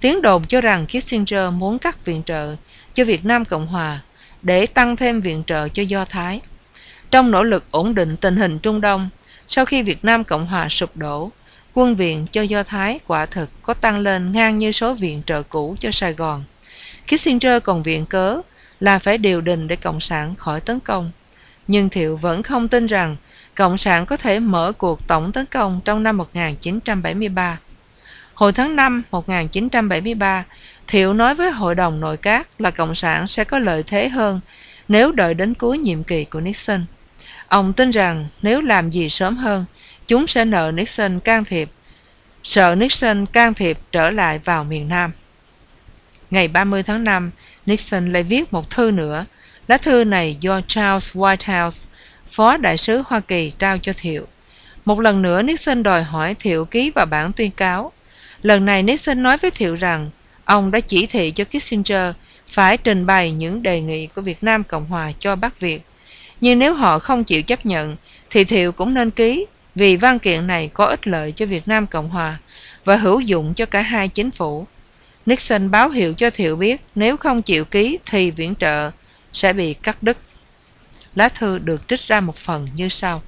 Tiếng đồn cho rằng Kissinger muốn cắt viện trợ cho Việt Nam Cộng Hòa để tăng thêm viện trợ cho Do Thái. Trong nỗ lực ổn định tình hình Trung Đông, sau khi Việt Nam Cộng Hòa sụp đổ, quân viện cho Do Thái quả thực có tăng lên ngang như số viện trợ cũ cho Sài Gòn. Kissinger còn viện cớ là phải điều đình để Cộng sản khỏi tấn công. Nhưng Thiệu vẫn không tin rằng Cộng sản có thể mở cuộc tổng tấn công trong năm 1973. Hồi tháng 5 1973, Thiệu nói với Hội đồng Nội các là Cộng sản sẽ có lợi thế hơn nếu đợi đến cuối nhiệm kỳ của Nixon. Ông tin rằng nếu làm gì sớm hơn, chúng sẽ nợ Nixon can thiệp, sợ Nixon can thiệp trở lại vào miền Nam. Ngày 30 tháng 5, Nixon lại viết một thư nữa. Lá thư này do Charles Whitehouse, Phó Đại sứ Hoa Kỳ trao cho Thiệu. Một lần nữa Nixon đòi hỏi Thiệu ký vào bản tuyên cáo. Lần này Nixon nói với Thiệu rằng ông đã chỉ thị cho Kissinger phải trình bày những đề nghị của Việt Nam Cộng Hòa cho Bắc Việt. Nhưng nếu họ không chịu chấp nhận thì Thiệu cũng nên ký vì văn kiện này có ích lợi cho Việt Nam Cộng Hòa và hữu dụng cho cả hai chính phủ. Nixon báo hiệu cho Thiệu biết nếu không chịu ký thì viện trợ sẽ bị cắt đứt. Lá thư được trích ra một phần như sau.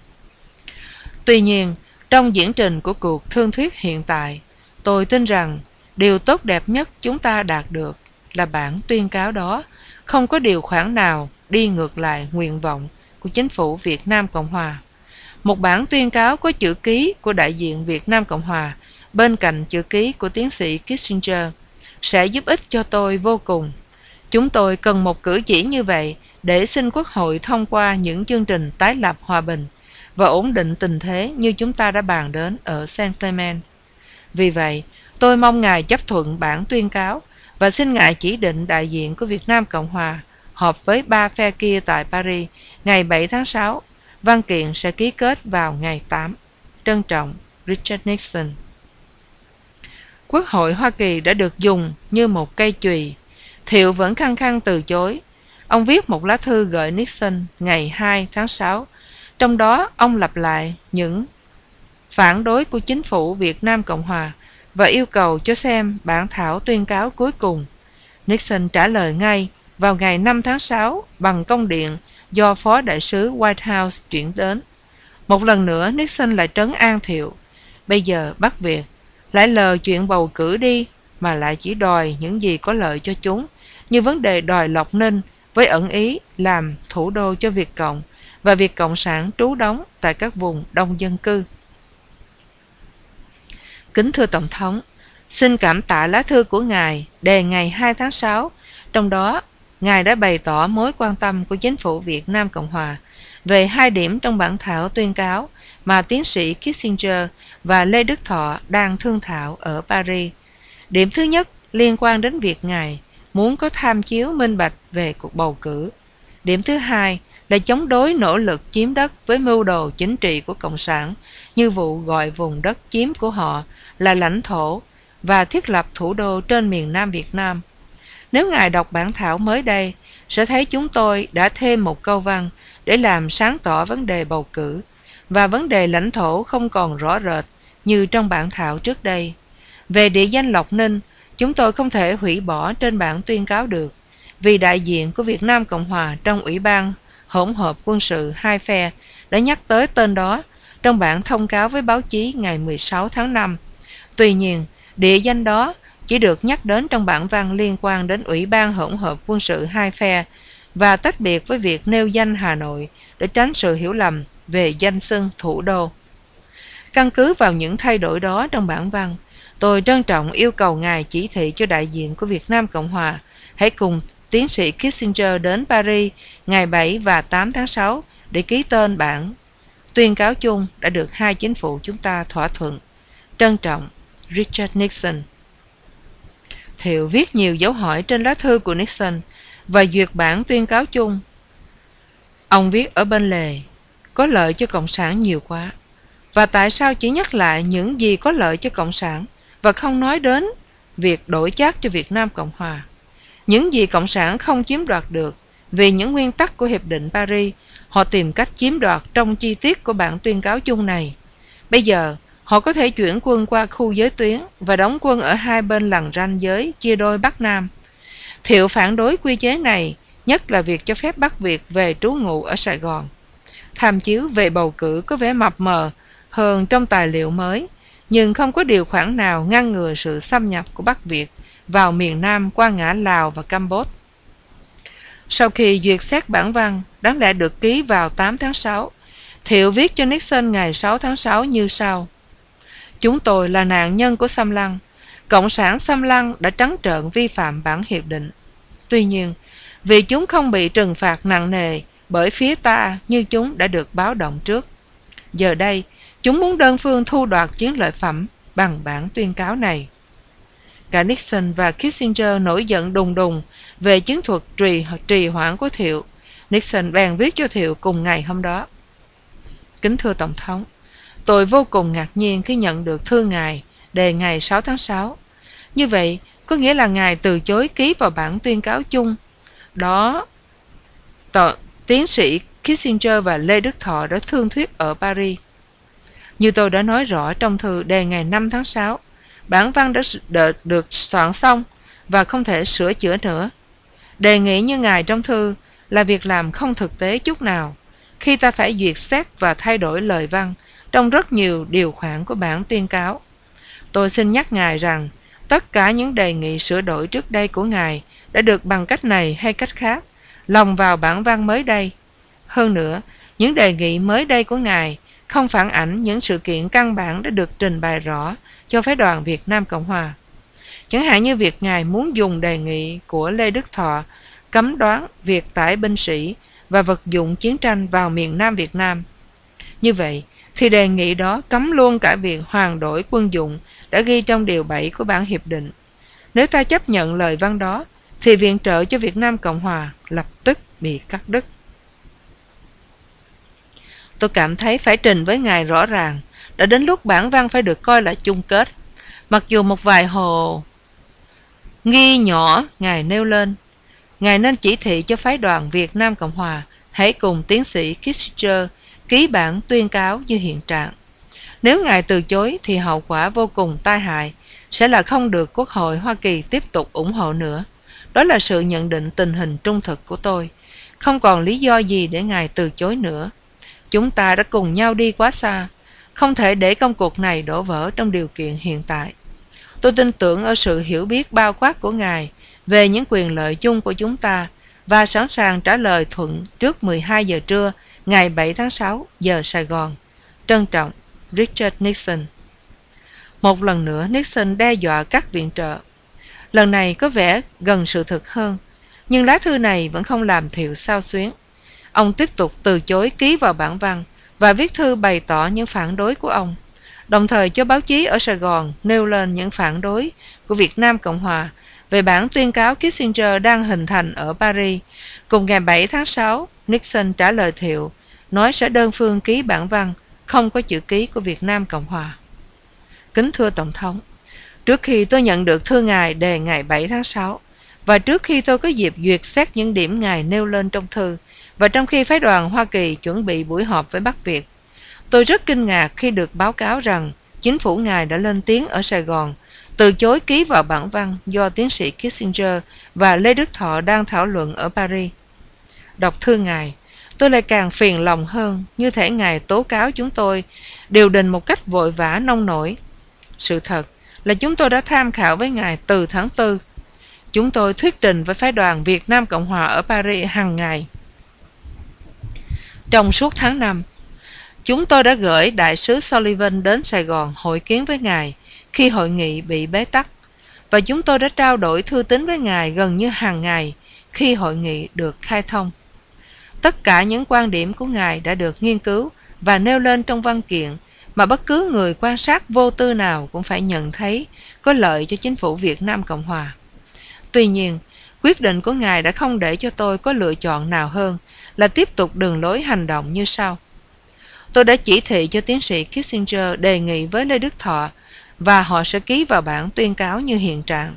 Tuy nhiên, trong diễn trình của cuộc thương thuyết hiện tại, tôi tin rằng điều tốt đẹp nhất chúng ta đạt được là bản tuyên cáo đó không có điều khoản nào đi ngược lại nguyện vọng của chính phủ Việt Nam Cộng Hòa. Một bản tuyên cáo có chữ ký của đại diện Việt Nam Cộng Hòa bên cạnh chữ ký của tiến sĩ Kissinger sẽ giúp ích cho tôi vô cùng. Chúng tôi cần một cử chỉ như vậy để xin Quốc hội thông qua những chương trình tái lập hòa bình và ổn định tình thế như chúng ta đã bàn đến ở Saint Clement. Vì vậy, tôi mong Ngài chấp thuận bản tuyên cáo và xin Ngài chỉ định đại diện của Việt Nam Cộng Hòa họp với ba phe kia tại Paris ngày 7 tháng 6. Văn kiện sẽ ký kết vào ngày 8. Trân trọng, Richard Nixon. Quốc hội Hoa Kỳ đã được dùng như một cây chùy. Thiệu vẫn khăng khăng từ chối. Ông viết một lá thư gửi Nixon ngày 2 tháng 6. Trong đó, ông lặp lại những phản đối của chính phủ Việt Nam Cộng Hòa và yêu cầu cho xem bản thảo tuyên cáo cuối cùng. Nixon trả lời ngay vào ngày 5 tháng 6 bằng công điện do Phó Đại sứ White House chuyển đến. Một lần nữa, Nixon lại trấn an thiệu. Bây giờ Bắc Việt lại lờ chuyện bầu cử đi mà lại chỉ đòi những gì có lợi cho chúng. Như vấn đề đòi Lộc Ninh với ẩn ý làm thủ đô cho Việt Cộng và Việt Cộng sản trú đóng tại các vùng đông dân cư. Kính thưa Tổng thống, xin cảm tạ lá thư của Ngài đề ngày 2 tháng 6, trong đó Ngài đã bày tỏ mối quan tâm của chính phủ Việt Nam Cộng Hòa về hai điểm trong bản thảo tuyên cáo mà tiến sĩ Kissinger và Lê Đức Thọ đang thương thảo ở Paris. Điểm thứ nhất liên quan đến việc Ngài muốn có tham chiếu minh bạch về cuộc bầu cử. Điểm thứ hai là chống đối nỗ lực chiếm đất với mưu đồ chính trị của Cộng sản như vụ gọi vùng đất chiếm của họ là lãnh thổ và thiết lập thủ đô trên miền Nam Việt Nam. Nếu Ngài đọc bản thảo mới đây, sẽ thấy chúng tôi đã thêm một câu văn để làm sáng tỏ vấn đề bầu cử và vấn đề lãnh thổ không còn rõ rệt như trong bản thảo trước đây. Về địa danh Lộc Ninh, chúng tôi không thể hủy bỏ trên bản tuyên cáo được vì đại diện của Việt Nam Cộng Hòa trong Ủy ban hỗn hợp quân sự hai phe đã nhắc tới tên đó trong bản thông cáo với báo chí ngày 16 tháng 5. Tuy nhiên, địa danh đó chỉ được nhắc đến trong bản văn liên quan đến Ủy ban hỗn hợp quân sự hai phe và tách biệt với việc nêu danh Hà Nội để tránh sự hiểu lầm về danh xưng thủ đô. Căn cứ vào những thay đổi đó trong bản văn, tôi trân trọng yêu cầu Ngài chỉ thị cho đại diện của Việt Nam Cộng Hòa hãy cùng tiến sĩ Kissinger đến Paris ngày 7 và 8 tháng 6 để ký tên bản tuyên cáo chung đã được hai chính phủ chúng ta thỏa thuận. Trân trọng, Richard Nixon. Thiệu viết nhiều dấu hỏi trên lá thư của Nixon và duyệt bản tuyên cáo chung. Ông viết ở bên lề, có lợi cho Cộng sản nhiều quá. Và tại sao chỉ nhắc lại những gì có lợi cho Cộng sản và không nói đến việc đổi chác cho Việt Nam Cộng Hòa? Những gì Cộng sản không chiếm đoạt được vì những nguyên tắc của Hiệp định Paris, họ tìm cách chiếm đoạt trong chi tiết của bản tuyên cáo chung này. Bây giờ, họ có thể chuyển quân qua khu giới tuyến và đóng quân ở hai bên lằn ranh giới chia đôi Bắc Nam. Thiệu phản đối quy chế này, nhất là việc cho phép Bắc Việt về trú ngụ ở Sài Gòn. Tham chiếu về bầu cử có vẻ mập mờ hơn trong tài liệu mới, nhưng không có điều khoản nào ngăn ngừa sự xâm nhập của Bắc Việt vào miền Nam qua ngã Lào và Campuchia. Sau khi duyệt xét bản văn, đáng lẽ được ký vào 8 tháng 6, Thiệu viết cho Nixon ngày 6 tháng 6 như sau. Chúng tôi là nạn nhân của xâm lăng. Cộng sản xâm lăng đã trắng trợn vi phạm bản hiệp định. Tuy nhiên, vì chúng không bị trừng phạt nặng nề bởi phía ta như chúng đã được báo động trước. Giờ đây, chúng muốn đơn phương thu đoạt chiến lợi phẩm bằng bản tuyên cáo này. Cả Nixon và Kissinger nổi giận đùng đùng về chiến thuật trì, trì hoãn của Thiệu. Nixon bèn viết cho Thiệu cùng ngày hôm đó. Kính thưa Tổng thống, tôi vô cùng ngạc nhiên khi nhận được thư ngài đề ngày 6 tháng 6. Như vậy, có nghĩa là ngài từ chối ký vào bản tuyên cáo chung. Đó, tờ, tiến sĩ Kissinger và Lê Đức Thọ đã thương thuyết ở Paris. Như tôi đã nói rõ trong thư đề ngày 5 tháng 6, bản văn đã được, được soạn xong và không thể sửa chữa nữa. Đề nghị như ngài trong thư là việc làm không thực tế chút nào khi ta phải duyệt xét và thay đổi lời văn trong rất nhiều điều khoản của bản tuyên cáo. Tôi xin nhắc ngài rằng tất cả những đề nghị sửa đổi trước đây của ngài đã được bằng cách này hay cách khác lồng vào bản văn mới đây. Hơn nữa, những đề nghị mới đây của ngài không phản ảnh những sự kiện căn bản đã được trình bày rõ cho phái đoàn Việt Nam Cộng Hòa. Chẳng hạn như việc Ngài muốn dùng đề nghị của Lê Đức Thọ cấm đoán việc tải binh sĩ và vật dụng chiến tranh vào miền Nam Việt Nam. Như vậy, thì đề nghị đó cấm luôn cả việc hoàn đổi quân dụng đã ghi trong điều 7 của bản hiệp định. Nếu ta chấp nhận lời văn đó, thì viện trợ cho Việt Nam Cộng Hòa lập tức bị cắt đứt. Tôi cảm thấy phải trình với ngài rõ ràng, đã đến lúc bản văn phải được coi là chung kết. Mặc dù một vài hồ nghi nhỏ ngài nêu lên, ngài nên chỉ thị cho phái đoàn Việt Nam Cộng Hòa hãy cùng tiến sĩ Kissinger ký bản tuyên cáo như hiện trạng. Nếu ngài từ chối thì hậu quả vô cùng tai hại, sẽ là không được Quốc hội Hoa Kỳ tiếp tục ủng hộ nữa. Đó là sự nhận định tình hình trung thực của tôi. Không còn lý do gì để ngài từ chối nữa. Chúng ta đã cùng nhau đi quá xa, không thể để công cuộc này đổ vỡ trong điều kiện hiện tại. Tôi tin tưởng ở sự hiểu biết bao quát của Ngài về những quyền lợi chung của chúng ta và sẵn sàng trả lời thuận trước 12 giờ trưa ngày 7 tháng 6 giờ Sài Gòn. Trân trọng, Richard Nixon. Một lần nữa Nixon đe dọa các viện trợ. Lần này có vẻ gần sự thực hơn, nhưng lá thư này vẫn không làm Thiệu sao xuyến. Ông tiếp tục từ chối ký vào bản văn và viết thư bày tỏ những phản đối của ông, đồng thời cho báo chí ở Sài Gòn nêu lên những phản đối của Việt Nam Cộng Hòa về bản tuyên cáo Kissinger đang hình thành ở Paris. Cùng ngày 7 tháng 6, Nixon trả lời thiệu, nói sẽ đơn phương ký bản văn, không có chữ ký của Việt Nam Cộng Hòa. Kính thưa Tổng thống, trước khi tôi nhận được thư ngài đề ngày 7 tháng 6, và trước khi tôi có dịp duyệt xét những điểm ngài nêu lên trong thư, và trong khi phái đoàn Hoa Kỳ chuẩn bị buổi họp với Bắc Việt, tôi rất kinh ngạc khi được báo cáo rằng chính phủ ngài đã lên tiếng ở Sài Gòn từ chối ký vào bản văn do tiến sĩ Kissinger và Lê Đức Thọ đang thảo luận ở Paris. Đọc thư ngài, tôi lại càng phiền lòng hơn như thể ngài tố cáo chúng tôi điều đình một cách vội vã nông nổi. Sự thật là chúng tôi đã tham khảo với ngài từ tháng 4. Chúng tôi thuyết trình với phái đoàn Việt Nam Cộng Hòa ở Paris hàng ngày. Trong suốt tháng 5, chúng tôi đã gửi đại sứ Sullivan đến Sài Gòn hội kiến với ngài khi hội nghị bị bế tắc và chúng tôi đã trao đổi thư tín với ngài gần như hàng ngày khi hội nghị được khai thông. Tất cả những quan điểm của ngài đã được nghiên cứu và nêu lên trong văn kiện mà bất cứ người quan sát vô tư nào cũng phải nhận thấy có lợi cho chính phủ Việt Nam Cộng Hòa. Tuy nhiên, quyết định của ngài đã không để cho tôi có lựa chọn nào hơn là tiếp tục đường lối hành động như sau. Tôi đã chỉ thị cho tiến sĩ Kissinger đề nghị với Lê Đức Thọ và họ sẽ ký vào bản tuyên cáo như hiện trạng.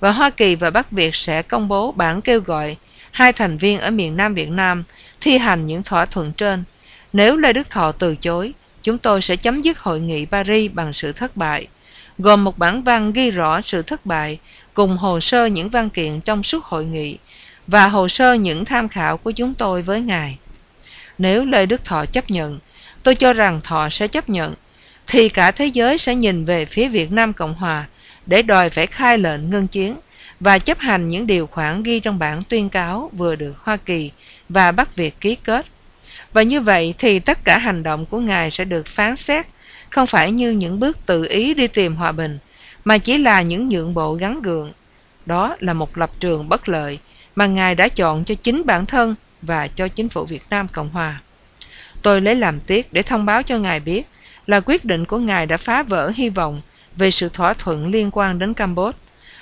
Và Hoa Kỳ và Bắc Việt sẽ công bố bản kêu gọi hai thành viên ở miền Nam Việt Nam thi hành những thỏa thuận trên. Nếu Lê Đức Thọ từ chối, chúng tôi sẽ chấm dứt hội nghị Paris bằng sự thất bại, gồm một bản văn ghi rõ sự thất bại cùng hồ sơ những văn kiện trong suốt hội nghị và hồ sơ những tham khảo của chúng tôi với ngài. Nếu Lê Đức Thọ chấp nhận, tôi cho rằng Thọ sẽ chấp nhận, thì cả thế giới sẽ nhìn về phía Việt Nam Cộng Hòa để đòi phải khai lệnh ngưng chiến và chấp hành những điều khoản ghi trong bản tuyên cáo vừa được Hoa Kỳ và Bắc Việt ký kết. Và như vậy thì tất cả hành động của Ngài sẽ được phán xét, không phải như những bước tự ý đi tìm hòa bình, mà chỉ là những nhượng bộ gắn gượng. Đó là một lập trường bất lợi mà Ngài đã chọn cho chính bản thân và cho chính phủ Việt Nam Cộng Hòa. Tôi lấy làm tiếc để thông báo cho Ngài biết là quyết định của Ngài đã phá vỡ hy vọng về sự thỏa thuận liên quan đến Campuchia.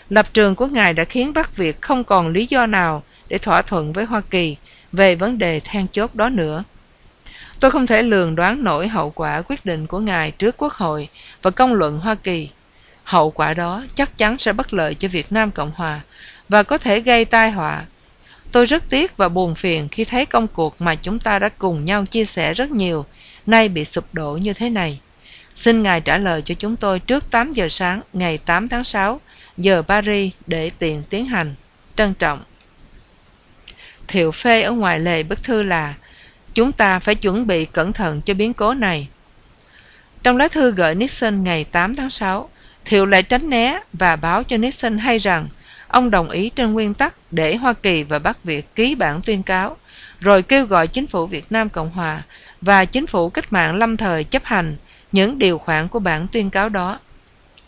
Lập trường của Ngài đã khiến Bắc Việt không còn lý do nào để thỏa thuận với Hoa Kỳ về vấn đề then chốt đó nữa. Tôi không thể lường đoán nổi hậu quả quyết định của Ngài trước Quốc hội và công luận Hoa Kỳ. Hậu quả đó chắc chắn sẽ bất lợi cho Việt Nam Cộng Hòa và có thể gây tai họa. Tôi rất tiếc và buồn phiền khi thấy công cuộc mà chúng ta đã cùng nhau chia sẻ rất nhiều, nay bị sụp đổ như thế này. Xin Ngài trả lời cho chúng tôi trước 8 giờ sáng ngày 8 tháng 6, giờ Paris để tiện tiến hành. Trân trọng. Thiệu phê ở ngoài lề bức thư là Chúng ta phải chuẩn bị cẩn thận cho biến cố này. Trong lá thư gửi Nixon ngày 8 tháng 6, Thiệu lại tránh né và báo cho Nixon hay rằng ông đồng ý trên nguyên tắc để Hoa Kỳ và Bắc Việt ký bản tuyên cáo, rồi kêu gọi chính phủ Việt Nam Cộng Hòa và chính phủ cách mạng lâm thời chấp hành những điều khoản của bản tuyên cáo đó.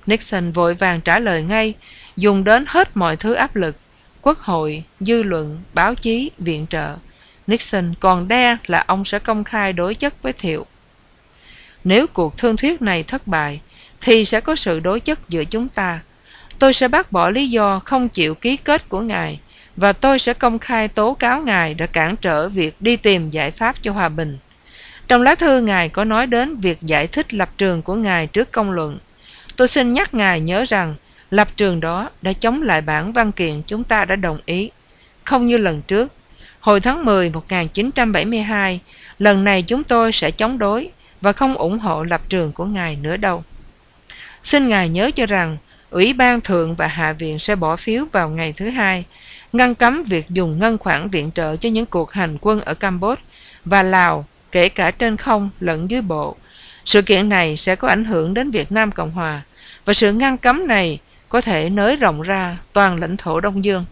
Nixon vội vàng trả lời ngay, dùng đến hết mọi thứ áp lực, quốc hội, dư luận, báo chí, viện trợ. Nixon còn đe là ông sẽ công khai đối chất với Thiệu. Nếu cuộc thương thuyết này thất bại, thì sẽ có sự đối chất giữa chúng ta. Tôi sẽ bác bỏ lý do không chịu ký kết của Ngài, và tôi sẽ công khai tố cáo Ngài đã cản trở việc đi tìm giải pháp cho hòa bình. Trong lá thư Ngài có nói đến việc giải thích lập trường của Ngài trước công luận. Tôi xin nhắc Ngài nhớ rằng lập trường đó đã chống lại bản văn kiện chúng ta đã đồng ý. Không như lần trước, hồi tháng 10 1972, lần này chúng tôi sẽ chống đối và không ủng hộ lập trường của Ngài nữa đâu. Xin Ngài nhớ cho rằng, Ủy ban Thượng và Hạ viện sẽ bỏ phiếu vào ngày thứ hai, ngăn cấm việc dùng ngân khoản viện trợ cho những cuộc hành quân ở Campuchia và Lào kể cả trên không lẫn dưới bộ. Sự kiện này sẽ có ảnh hưởng đến Việt Nam Cộng Hòa, và sự ngăn cấm này có thể nới rộng ra toàn lãnh thổ Đông Dương.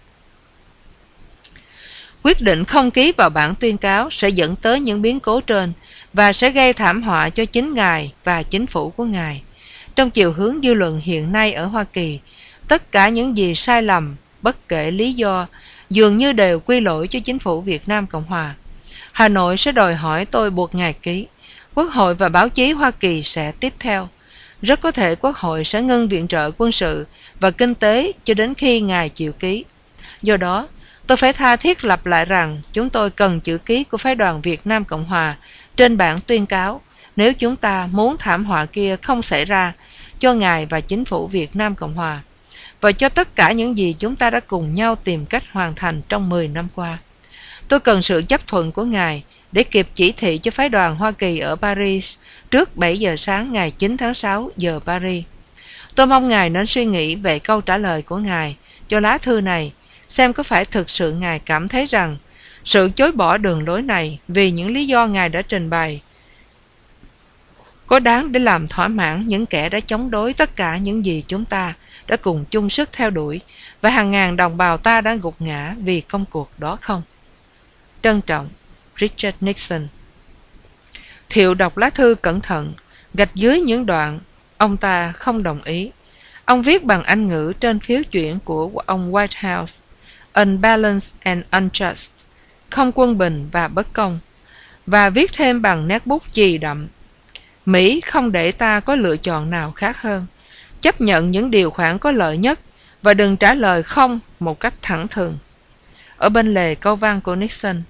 Quyết định không ký vào bản tuyên cáo sẽ dẫn tới những biến cố trên và sẽ gây thảm họa cho chính Ngài và chính phủ của Ngài. Trong chiều hướng dư luận hiện nay ở Hoa Kỳ, tất cả những gì sai lầm, bất kể lý do, dường như đều quy lỗi cho chính phủ Việt Nam Cộng Hòa. Hà Nội sẽ đòi hỏi tôi buộc ngài ký. Quốc hội và báo chí Hoa Kỳ sẽ tiếp theo. Rất có thể Quốc hội sẽ ngưng viện trợ quân sự và kinh tế cho đến khi ngài chịu ký. Do đó, tôi phải tha thiết lặp lại rằng chúng tôi cần chữ ký của phái đoàn Việt Nam Cộng Hòa trên bản tuyên cáo nếu chúng ta muốn thảm họa kia không xảy ra cho ngài và chính phủ Việt Nam Cộng Hòa và cho tất cả những gì chúng ta đã cùng nhau tìm cách hoàn thành trong 10 năm qua. Tôi cần sự chấp thuận của Ngài để kịp chỉ thị cho phái đoàn Hoa Kỳ ở Paris trước 7 giờ sáng ngày 9 tháng 6 giờ Paris. Tôi mong Ngài nên suy nghĩ về câu trả lời của Ngài cho lá thư này, xem có phải thực sự Ngài cảm thấy rằng sự chối bỏ đường lối này vì những lý do Ngài đã trình bày có đáng để làm thỏa mãn những kẻ đã chống đối tất cả những gì chúng ta đã cùng chung sức theo đuổi và hàng ngàn đồng bào ta đã gục ngã vì công cuộc đó không? Trân trọng, Richard Nixon. Thiệu đọc lá thư cẩn thận, gạch dưới những đoạn, ông ta không đồng ý. Ông viết bằng Anh ngữ trên phiếu chuyển của ông White House, unbalanced and unjust, không quân bình và bất công, và viết thêm bằng nét bút chì đậm. Mỹ không để ta có lựa chọn nào khác hơn. Chấp nhận những điều khoản có lợi nhất và đừng trả lời không một cách thẳng thừng. Ở bên lề câu văn của Nixon,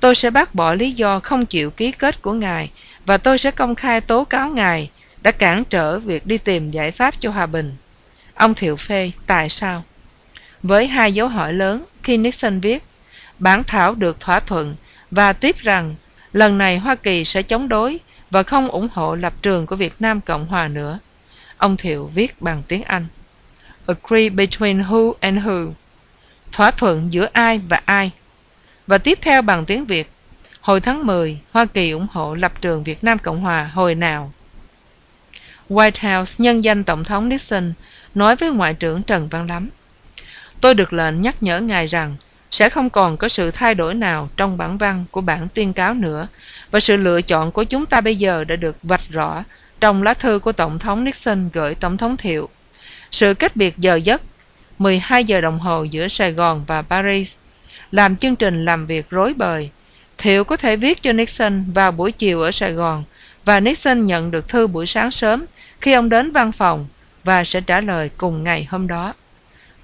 tôi sẽ bác bỏ lý do không chịu ký kết của ngài và tôi sẽ công khai tố cáo ngài đã cản trở việc đi tìm giải pháp cho hòa bình. Ông Thiệu phê, tại sao? Với hai dấu hỏi lớn khi Nixon viết, bản thảo được thỏa thuận và tiếp rằng lần này Hoa Kỳ sẽ chống đối và không ủng hộ lập trường của Việt Nam Cộng Hòa nữa. Ông Thiệu viết bằng tiếng Anh. Agree between who and who thỏa thuận giữa ai và ai. Và tiếp theo bằng tiếng Việt, hồi tháng 10, Hoa Kỳ ủng hộ lập trường Việt Nam Cộng Hòa hồi nào? White House nhân danh Tổng thống Nixon nói với Ngoại trưởng Trần Văn Lắm. Tôi được lệnh nhắc nhở ngài rằng sẽ không còn có sự thay đổi nào trong bản văn của bản tuyên cáo nữa và sự lựa chọn của chúng ta bây giờ đã được vạch rõ trong lá thư của Tổng thống Nixon gửi Tổng thống Thiệu. Sự cách biệt giờ giấc 12 giờ đồng hồ giữa Sài Gòn và Paris, làm chương trình làm việc rối bời, Thiệu có thể viết cho Nixon vào buổi chiều ở Sài Gòn và Nixon nhận được thư buổi sáng sớm khi ông đến văn phòng và sẽ trả lời cùng ngày hôm đó.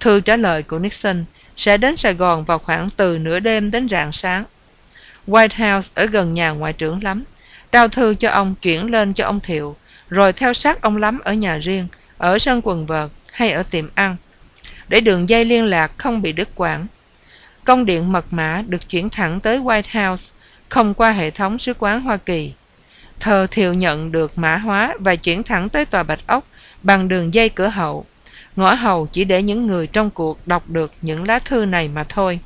Thư trả lời của Nixon sẽ đến Sài Gòn vào khoảng từ nửa đêm đến rạng sáng. White House ở gần nhà ngoại trưởng lắm, trao thư cho ông chuyển lên cho ông Thiệu, rồi theo sát ông lắm ở nhà riêng, ở sân quần vợt hay ở tiệm ăn, để đường dây liên lạc không bị đứt quãng. Công điện mật mã được chuyển thẳng tới White House, không qua hệ thống sứ quán Hoa Kỳ. Thờ Thiệu nhận được mã hóa và chuyển thẳng tới tòa Bạch Ốc bằng đường dây cửa hậu. Ngõ hầu chỉ để những người trong cuộc đọc được những lá thư này mà thôi.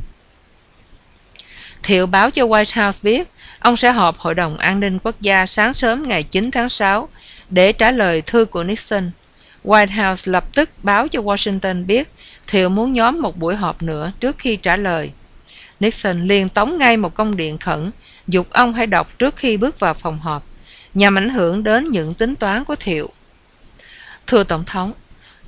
Thiệu báo cho White House biết ông sẽ họp Hội đồng An ninh Quốc gia sáng sớm ngày 9 tháng 6 để trả lời thư của Nixon. White House lập tức báo cho Washington biết Thiệu muốn nhóm một buổi họp nữa trước khi trả lời. Nixon liền tống ngay một công điện khẩn, dục ông hãy đọc trước khi bước vào phòng họp, nhằm ảnh hưởng đến những tính toán của Thiệu. Thưa Tổng thống,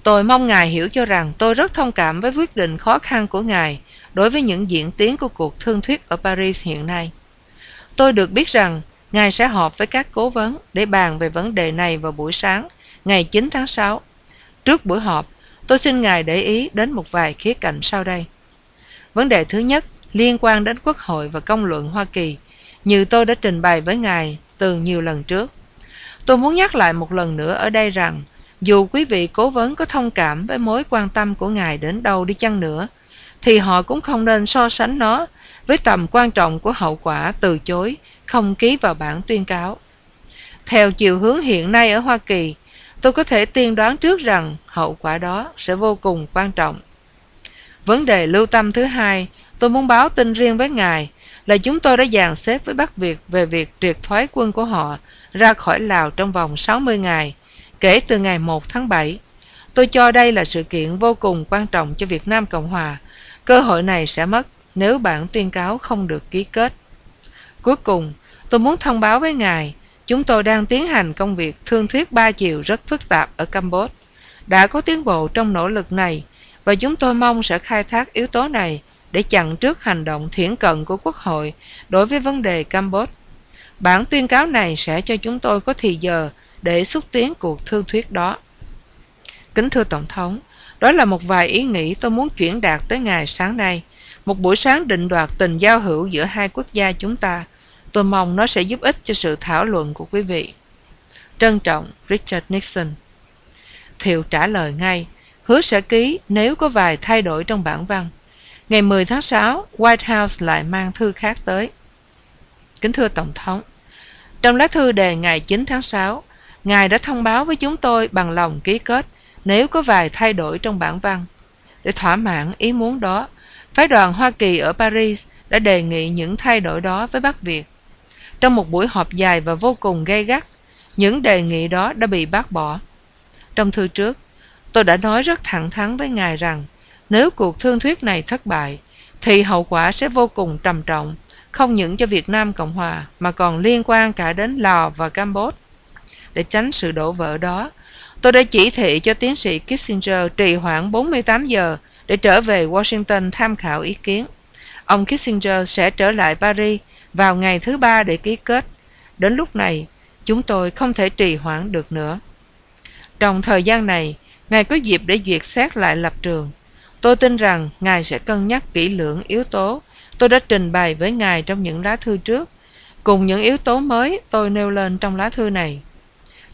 tôi mong Ngài hiểu cho rằng tôi rất thông cảm với quyết định khó khăn của Ngài đối với những diễn tiến của cuộc thương thuyết ở Paris hiện nay. Tôi được biết rằng Ngài sẽ họp với các cố vấn để bàn về vấn đề này vào buổi sáng, ngày 9 tháng 6. Trước buổi họp, tôi xin Ngài để ý đến một vài khía cạnh sau đây. Vấn đề thứ nhất liên quan đến Quốc hội và công luận Hoa Kỳ, như tôi đã trình bày với Ngài từ nhiều lần trước. Tôi muốn nhắc lại một lần nữa ở đây rằng, dù quý vị cố vấn có thông cảm với mối quan tâm của Ngài đến đâu đi chăng nữa, thì họ cũng không nên so sánh nó với tầm quan trọng của hậu quả từ chối không ký vào bản tuyên cáo. Theo chiều hướng hiện nay ở Hoa Kỳ, tôi có thể tiên đoán trước rằng hậu quả đó sẽ vô cùng quan trọng. Vấn đề lưu tâm thứ hai, tôi muốn báo tin riêng với ngài là chúng tôi đã dàn xếp với Bắc Việt về việc triệt thoái quân của họ ra khỏi Lào trong vòng 60 ngày, kể từ ngày 1 tháng 7. Tôi cho đây là sự kiện vô cùng quan trọng cho Việt Nam Cộng Hòa. Cơ hội này sẽ mất nếu bản tuyên cáo không được ký kết. Cuối cùng, tôi muốn thông báo với ngài, chúng tôi đang tiến hành công việc thương thuyết ba chiều rất phức tạp ở Campuchia. Đã có tiến bộ trong nỗ lực này và chúng tôi mong sẽ khai thác yếu tố này để chặn trước hành động thiển cận của Quốc hội đối với vấn đề Campuchia. Bản tuyên cáo này sẽ cho chúng tôi có thì giờ để xúc tiến cuộc thương thuyết đó. Kính thưa Tổng thống, đó là một vài ý nghĩ tôi muốn chuyển đạt tới ngài sáng nay. Một buổi sáng định đoạt tình giao hữu giữa hai quốc gia chúng ta. Tôi mong nó sẽ giúp ích cho sự thảo luận của quý vị. Trân trọng, Richard Nixon. Thiệu trả lời ngay, hứa sẽ ký nếu có vài thay đổi trong bản văn. Ngày 10 tháng 6, White House lại mang thư khác tới. Kính thưa Tổng thống, trong lá thư đề ngày 9 tháng 6, Ngài đã thông báo với chúng tôi bằng lòng ký kết nếu có vài thay đổi trong bản văn. Để thỏa mãn ý muốn đó, phái đoàn Hoa Kỳ ở Paris đã đề nghị những thay đổi đó với Bắc Việt. Trong một buổi họp dài và vô cùng gay gắt, những đề nghị đó đã bị bác bỏ. Trong thư trước, tôi đã nói rất thẳng thắn với ngài rằng nếu cuộc thương thuyết này thất bại, thì hậu quả sẽ vô cùng trầm trọng, không những cho Việt Nam Cộng Hòa mà còn liên quan cả đến Lào và Campuchia. Để tránh sự đổ vỡ đó, tôi đã chỉ thị cho tiến sĩ Kissinger trì hoãn 48 giờ để trở về Washington tham khảo ý kiến. Ông Kissinger sẽ trở lại Paris vào ngày thứ ba để ký kết. Đến lúc này, chúng tôi không thể trì hoãn được nữa. Trong thời gian này, Ngài có dịp để duyệt xét lại lập trường. Tôi tin rằng Ngài sẽ cân nhắc kỹ lưỡng yếu tố tôi đã trình bày với Ngài trong những lá thư trước, cùng những yếu tố mới tôi nêu lên trong lá thư này.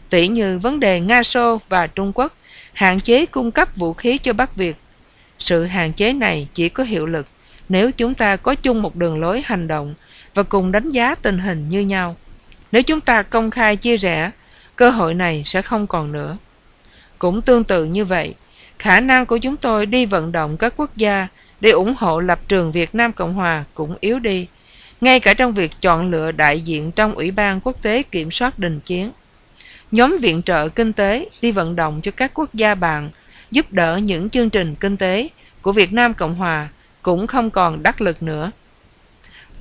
Tỷ như vấn đề Nga Xô và Trung Quốc hạn chế cung cấp vũ khí cho Bắc Việt. Sự hạn chế này chỉ có hiệu lực nếu chúng ta có chung một đường lối hành động và cùng đánh giá tình hình như nhau. Nếu chúng ta công khai chia rẽ, cơ hội này sẽ không còn nữa. Cũng tương tự như vậy, khả năng của chúng tôi đi vận động các quốc gia để ủng hộ lập trường Việt Nam Cộng Hòa cũng yếu đi, ngay cả trong việc chọn lựa đại diện trong Ủy ban Quốc tế Kiểm soát Đình Chiến. Nhóm viện trợ kinh tế đi vận động cho các quốc gia bạn giúp đỡ những chương trình kinh tế của Việt Nam Cộng Hòa cũng không còn đắc lực nữa.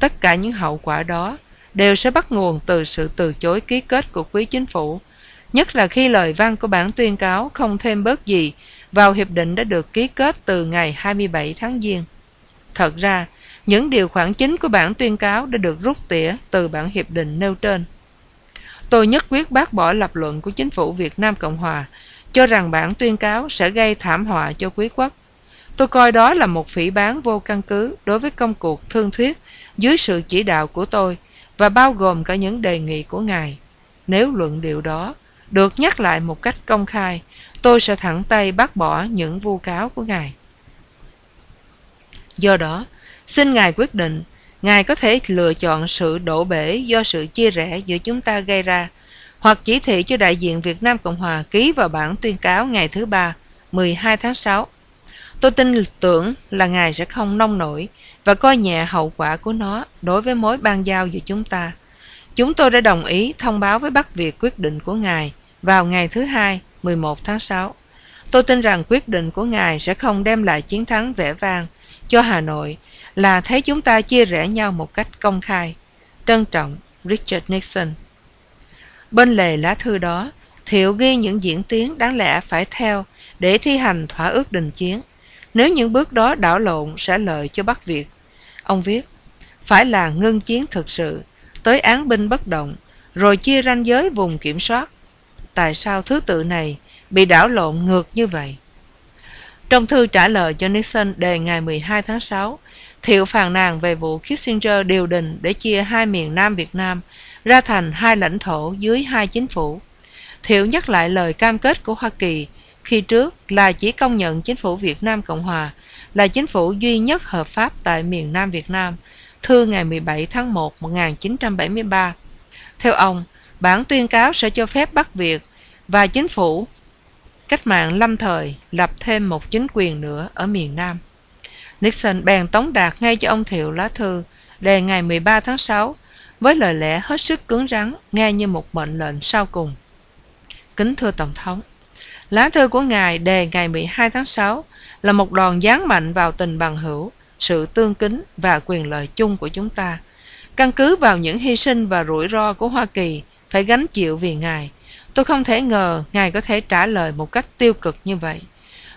Tất cả những hậu quả đó đều sẽ bắt nguồn từ sự từ chối ký kết của quý chính phủ, nhất là khi lời văn của bản tuyên cáo không thêm bớt gì vào hiệp định đã được ký kết từ ngày 27 tháng Giêng. Thật ra, những điều khoản chính của bản tuyên cáo đã được rút tỉa từ bản hiệp định nêu trên. Tôi nhất quyết bác bỏ lập luận của chính phủ Việt Nam Cộng Hòa, cho rằng bản tuyên cáo sẽ gây thảm họa cho quý quốc. Tôi coi đó là một phỉ bán vô căn cứ đối với công cuộc thương thuyết dưới sự chỉ đạo của tôi và bao gồm cả những đề nghị của Ngài. Nếu luận điệu đó được nhắc lại một cách công khai, tôi sẽ thẳng tay bác bỏ những vu cáo của Ngài. Do đó, xin Ngài quyết định, Ngài có thể lựa chọn sự đổ bể do sự chia rẽ giữa chúng ta gây ra, hoặc chỉ thị cho đại diện Việt Nam Cộng Hòa ký vào bản tuyên cáo ngày thứ ba, 12 tháng 6. Tôi tin tưởng là Ngài sẽ không nông nổi và coi nhẹ hậu quả của nó đối với mối ban giao giữa chúng ta. Chúng tôi đã đồng ý thông báo với Bắc Việt quyết định của Ngài vào ngày thứ hai, 11 tháng 6. Tôi tin rằng quyết định của Ngài sẽ không đem lại chiến thắng vẻ vang cho Hà Nội là thấy chúng ta chia rẽ nhau một cách công khai. Trân trọng, Richard Nixon. Bên lề lá thư đó, Thiệu ghi những diễn tiến đáng lẽ phải theo để thi hành thỏa ước đình chiến. Nếu những bước đó đảo lộn sẽ lợi cho Bắc Việt. Ông viết, phải là ngưng chiến thực sự, tới án binh bất động, rồi chia ranh giới vùng kiểm soát. Tại sao thứ tự này bị đảo lộn ngược như vậy? Trong thư trả lời cho Nixon đề ngày 12 tháng 6, Thiệu phàn nàn về vụ Kissinger điều đình để chia hai miền Nam Việt Nam ra thành hai lãnh thổ dưới hai chính phủ. Thiệu nhắc lại lời cam kết của Hoa Kỳ khi trước là chỉ công nhận chính phủ Việt Nam Cộng Hòa là chính phủ duy nhất hợp pháp tại miền Nam Việt Nam, thư ngày 17 tháng 1 1973. Theo ông, bản tuyên cáo sẽ cho phép Bắc Việt và chính phủ cách mạng lâm thời lập thêm một chính quyền nữa ở miền Nam. Nixon bèn tống đạt ngay cho ông Thiệu lá thư đề ngày 13 tháng 6 với lời lẽ hết sức cứng rắn nghe như một mệnh lệnh sau cùng. Kính thưa Tổng thống, lá thư của Ngài đề ngày 12 tháng 6 là một đòn giáng mạnh vào tình bằng hữu, sự tương kính và quyền lợi chung của chúng ta. Căn cứ vào những hy sinh và rủi ro của Hoa Kỳ phải gánh chịu vì Ngài, tôi không thể ngờ Ngài có thể trả lời một cách tiêu cực như vậy.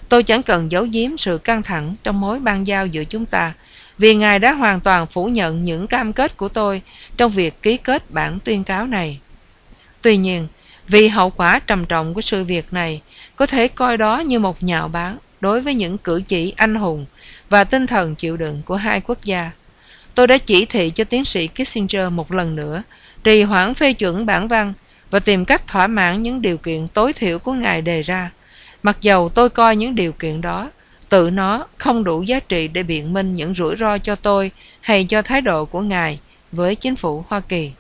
Tôi chẳng cần giấu giếm sự căng thẳng trong mối ban giao giữa chúng ta, vì Ngài đã hoàn toàn phủ nhận những cam kết của tôi trong việc ký kết bản tuyên cáo này. Tuy nhiên, vì hậu quả trầm trọng của sự việc này, có thể coi đó như một nhạo báng đối với những cử chỉ anh hùng và tinh thần chịu đựng của hai quốc gia. Tôi đã chỉ thị cho tiến sĩ Kissinger một lần nữa trì hoãn phê chuẩn bản văn và tìm cách thỏa mãn những điều kiện tối thiểu của Ngài đề ra. Mặc dầu tôi coi những điều kiện đó, tự nó không đủ giá trị để biện minh những rủi ro cho tôi hay cho thái độ của Ngài với chính phủ Hoa Kỳ.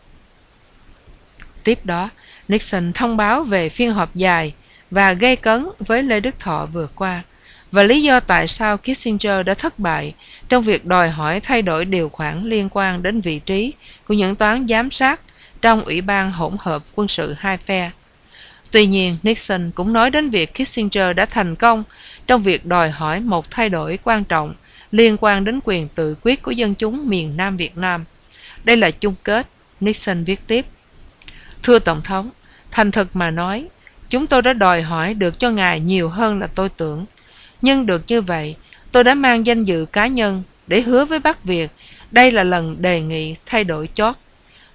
Tiếp đó, Nixon thông báo về phiên họp dài và gây cấn với Lê Đức Thọ vừa qua và lý do tại sao Kissinger đã thất bại trong việc đòi hỏi thay đổi điều khoản liên quan đến vị trí của những toán giám sát trong Ủy ban hỗn hợp quân sự hai phe. Tuy nhiên, Nixon cũng nói đến việc Kissinger đã thành công trong việc đòi hỏi một thay đổi quan trọng liên quan đến quyền tự quyết của dân chúng miền Nam Việt Nam. Đây là chung kết, Nixon viết tiếp. Thưa Tổng thống, thành thực mà nói, chúng tôi đã đòi hỏi được cho ngài nhiều hơn là tôi tưởng. Nhưng được như vậy, tôi đã mang danh dự cá nhân để hứa với Bắc Việt đây là lần đề nghị thay đổi chót.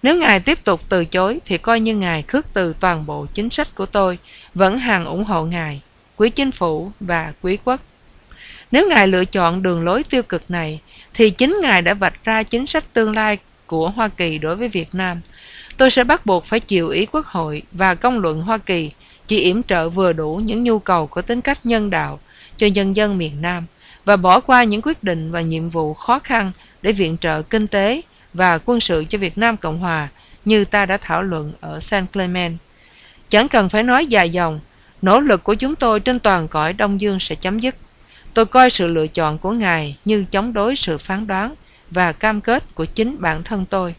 Nếu ngài tiếp tục từ chối thì coi như ngài khước từ toàn bộ chính sách của tôi, vẫn hàng ủng hộ ngài, quý chính phủ và quý quốc. Nếu ngài lựa chọn đường lối tiêu cực này, thì chính ngài đã vạch ra chính sách tương lai của Hoa Kỳ đối với Việt Nam. Tôi sẽ bắt buộc phải chịu ý Quốc hội và công luận Hoa Kỳ chỉ yểm trợ vừa đủ những nhu cầu có tính cách nhân đạo cho nhân dân miền Nam và bỏ qua những quyết định và nhiệm vụ khó khăn để viện trợ kinh tế và quân sự cho Việt Nam Cộng Hòa như ta đã thảo luận ở San Clement. Chẳng cần phải nói dài dòng, nỗ lực của chúng tôi trên toàn cõi Đông Dương sẽ chấm dứt. Tôi coi sự lựa chọn của Ngài như chống đối sự phán đoán và cam kết của chính bản thân tôi.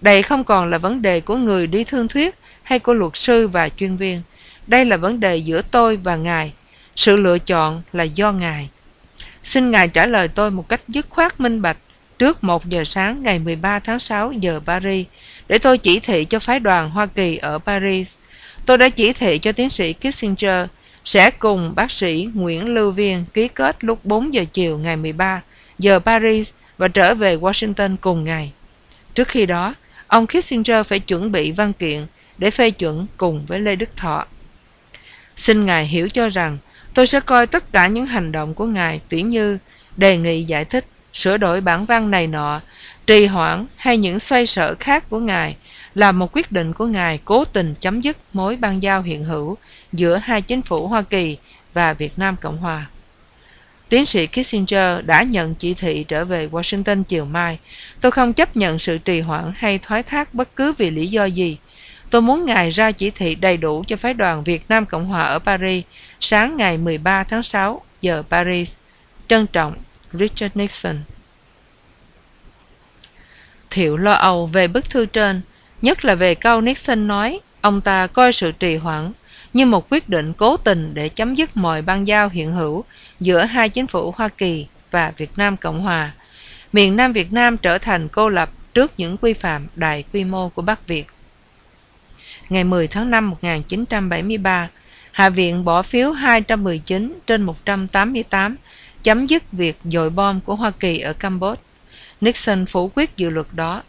Đây không còn là vấn đề của người đi thương thuyết hay của luật sư và chuyên viên. Đây là vấn đề giữa tôi và Ngài. Sự lựa chọn là do Ngài. Xin Ngài trả lời tôi một cách dứt khoát minh bạch trước 1 giờ sáng ngày 13 tháng 6 giờ Paris để tôi chỉ thị cho phái đoàn Hoa Kỳ ở Paris. Tôi đã chỉ thị cho tiến sĩ Kissinger sẽ cùng bác sĩ Nguyễn Lưu Viên ký kết lúc 4 giờ chiều ngày 13 giờ Paris và trở về Washington cùng ngày. Trước khi đó, ông Kissinger phải chuẩn bị văn kiện để phê chuẩn cùng với Lê Đức Thọ. Xin Ngài hiểu cho rằng tôi sẽ coi tất cả những hành động của Ngài tỉ như đề nghị giải thích, sửa đổi bản văn này nọ, trì hoãn hay những xoay sở khác của Ngài là một quyết định của Ngài cố tình chấm dứt mối ban giao hiện hữu giữa hai chính phủ Hoa Kỳ và Việt Nam Cộng Hòa. Tiến sĩ Kissinger đã nhận chỉ thị trở về Washington chiều mai. Tôi không chấp nhận sự trì hoãn hay thoái thác bất cứ vì lý do gì. Tôi muốn Ngài ra chỉ thị đầy đủ cho phái đoàn Việt Nam Cộng Hòa ở Paris sáng ngày 13 tháng 6 giờ Paris. Trân trọng, Richard Nixon. Thiệu lo âu về bức thư trên, nhất là về câu Nixon nói ông ta coi sự trì hoãn như một quyết định cố tình để chấm dứt mọi băng giao hiện hữu giữa hai chính phủ Hoa Kỳ và Việt Nam Cộng Hòa. Miền Nam Việt Nam trở thành cô lập trước những quy phạm đại quy mô của Bắc Việt. Ngày 10 tháng 5 1973, Hạ viện bỏ phiếu 219 trên 188 chấm dứt việc dội bom của Hoa Kỳ ở Campuchia. Nixon phủ quyết dự luật đó.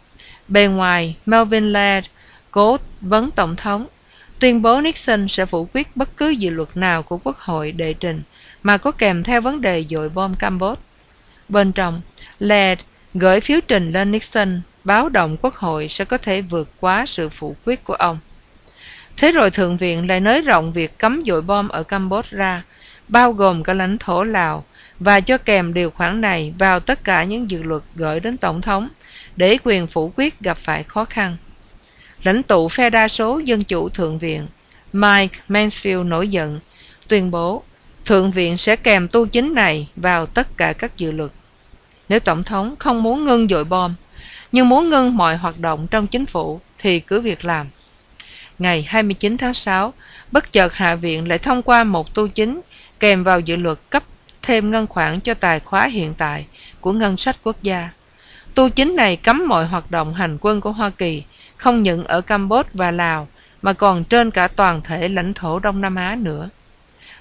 Bề ngoài, Melvin Laird, cố vấn tổng thống, tuyên bố Nixon sẽ phủ quyết bất cứ dự luật nào của Quốc hội đệ trình mà có kèm theo vấn đề dội bom Campuchia. Bên trong, Laird gửi phiếu trình lên Nixon báo động Quốc hội sẽ có thể vượt quá sự phủ quyết của ông. Thế rồi Thượng viện lại nới rộng việc cấm dội bom ở Campuchia ra, bao gồm cả lãnh thổ Lào, và cho kèm điều khoản này vào tất cả những dự luật gửi đến Tổng thống để quyền phủ quyết gặp phải khó khăn. Lãnh tụ phe đa số Dân chủ Thượng viện Mike Mansfield nổi giận, tuyên bố Thượng viện sẽ kèm tu chính này vào tất cả các dự luật. Nếu Tổng thống không muốn ngưng dội bom, nhưng muốn ngưng mọi hoạt động trong chính phủ thì cứ việc làm. Ngày 29 tháng 6, bất chợt Hạ viện lại thông qua một tu chính kèm vào dự luật cấp thêm ngân khoản cho tài khóa hiện tại của ngân sách quốc gia. Tu chính này cấm mọi hoạt động hành quân của Hoa Kỳ, không những ở Campuchia và Lào, mà còn trên cả toàn thể lãnh thổ Đông Nam Á nữa.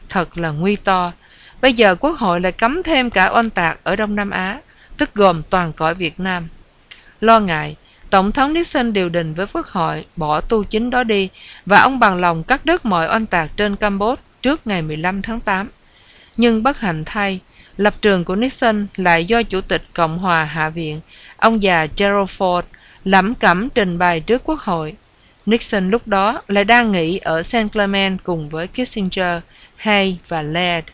Thật là nguy to. Bây giờ Quốc hội lại cấm thêm cả oanh tạc ở Đông Nam Á, tức gồm toàn cõi Việt Nam. Lo ngại, Tổng thống Nixon điều đình với Quốc hội bỏ tu chính đó đi và ông bằng lòng cắt đứt mọi oanh tạc trên Campuchia trước ngày 15 tháng 8 nhưng bất hạnh thay, lập trường của Nixon lại do Chủ tịch Cộng hòa Hạ viện, ông già Gerald Ford, lẩm cẩm trình bày trước Quốc hội. Nixon lúc đó lại đang nghỉ ở san Clement cùng với Kissinger, Hay và Laird.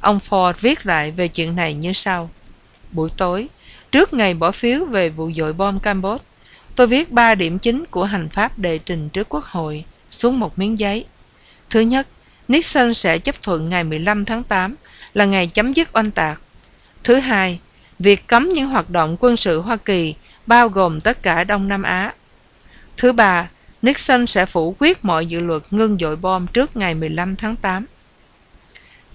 Ông Ford viết lại về chuyện này như sau. Buổi tối, trước ngày bỏ phiếu về vụ dội bom Campuchia, tôi viết ba điểm chính của hành pháp đệ trình trước Quốc hội xuống một miếng giấy. Thứ nhất, Nixon sẽ chấp thuận ngày 15 tháng 8 là ngày chấm dứt oanh tạc. Thứ hai, việc cấm những hoạt động quân sự Hoa Kỳ bao gồm tất cả Đông Nam Á. Thứ ba, Nixon sẽ phủ quyết mọi dự luật ngưng dội bom trước ngày 15 tháng 8.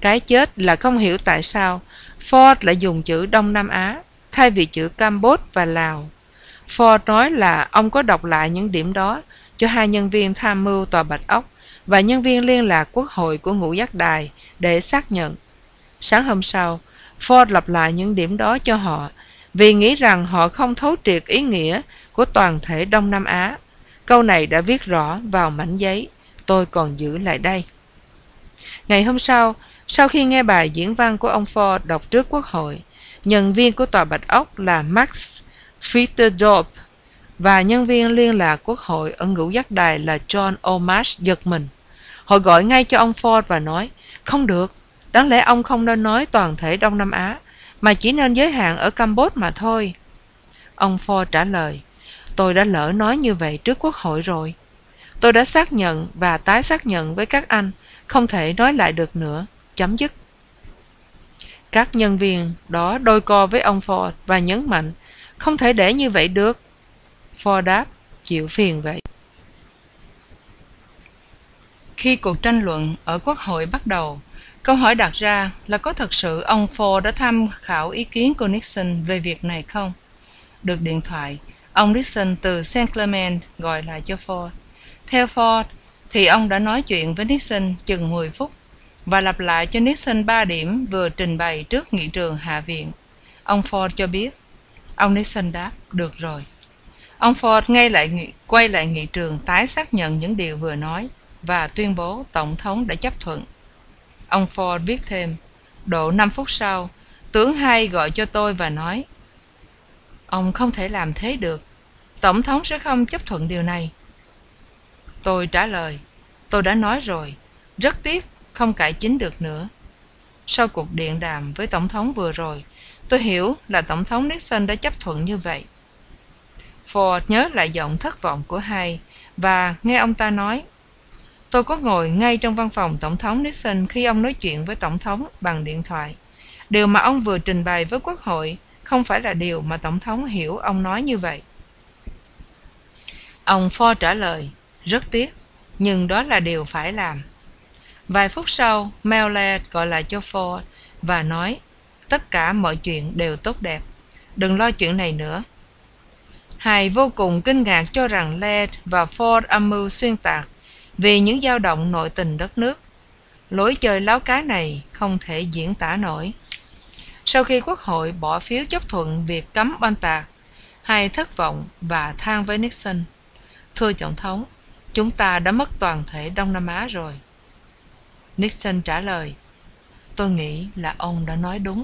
Cái chết là không hiểu tại sao Ford lại dùng chữ Đông Nam Á thay vì chữ Campuchia và Lào. Ford nói là ông có đọc lại những điểm đó cho hai nhân viên tham mưu tòa Bạch Ốc và nhân viên liên lạc quốc hội của ngũ giác đài để xác nhận. Sáng hôm sau, Ford lặp lại những điểm đó cho họ vì nghĩ rằng họ không thấu triệt ý nghĩa của toàn thể Đông Nam Á. Câu này đã viết rõ vào mảnh giấy, tôi còn giữ lại đây. Ngày hôm sau, sau khi nghe bài diễn văn của ông Ford đọc trước quốc hội, nhân viên của tòa Bạch Ốc là Max Fritterdorf và nhân viên liên lạc quốc hội ở ngũ giác đài là John o'mash giật mình. Họ gọi ngay cho ông Ford và nói, không được, đáng lẽ ông không nên nói toàn thể Đông Nam Á, mà chỉ nên giới hạn ở Campuchia mà thôi. Ông Ford trả lời, tôi đã lỡ nói như vậy trước quốc hội rồi. Tôi đã xác nhận và tái xác nhận với các anh, không thể nói lại được nữa, chấm dứt. Các nhân viên đó đôi co với ông Ford và nhấn mạnh, không thể để như vậy được. Ford đáp, chịu phiền vậy. Khi cuộc tranh luận ở Quốc hội bắt đầu, câu hỏi đặt ra là có thật sự ông Ford đã tham khảo ý kiến của Nixon về việc này không? Được điện thoại, ông Nixon từ St. Clement gọi lại cho Ford. Theo Ford, thì ông đã nói chuyện với Nixon chừng 10 phút. và lặp lại cho Nixon ba điểm vừa trình bày trước nghị trường Hạ viện. Ông Ford cho biết. Ông Nixon đáp, được rồi. Ông Ford ngay lại quay lại nghị trường tái xác nhận những điều vừa nói và tuyên bố Tổng thống đã chấp thuận. Ông Ford viết thêm, độ 5 phút sau, tướng hai gọi cho tôi và nói, Ông không thể làm thế được, Tổng thống sẽ không chấp thuận điều này. Tôi trả lời, tôi đã nói rồi, rất tiếc, không cải chính được nữa. Sau cuộc điện đàm với Tổng thống vừa rồi, tôi hiểu là Tổng thống Nixon đã chấp thuận như vậy. Ford nhớ lại giọng thất vọng của hai và nghe ông ta nói Tôi có ngồi ngay trong văn phòng Tổng thống Nixon khi ông nói chuyện với Tổng thống bằng điện thoại. Điều mà ông vừa trình bày với Quốc hội không phải là điều mà Tổng thống hiểu ông nói như vậy. Ông Ford trả lời, rất tiếc, nhưng đó là điều phải làm. Vài phút sau, Mallard gọi lại cho Ford và nói, tất cả mọi chuyện đều tốt đẹp. Đừng lo chuyện này nữa. Hài vô cùng kinh ngạc cho rằng Laird và Ford âm mưu xuyên tạc vì những dao động nội tình đất nước. Lối chơi láo cá này không thể diễn tả nổi. Sau khi Quốc hội bỏ phiếu chấp thuận việc cấm oanh tạc, Hài thất vọng và than với Nixon. Thưa Tổng thống, chúng ta đã mất toàn thể Đông Nam Á rồi. Nixon trả lời, tôi nghĩ là ông đã nói đúng.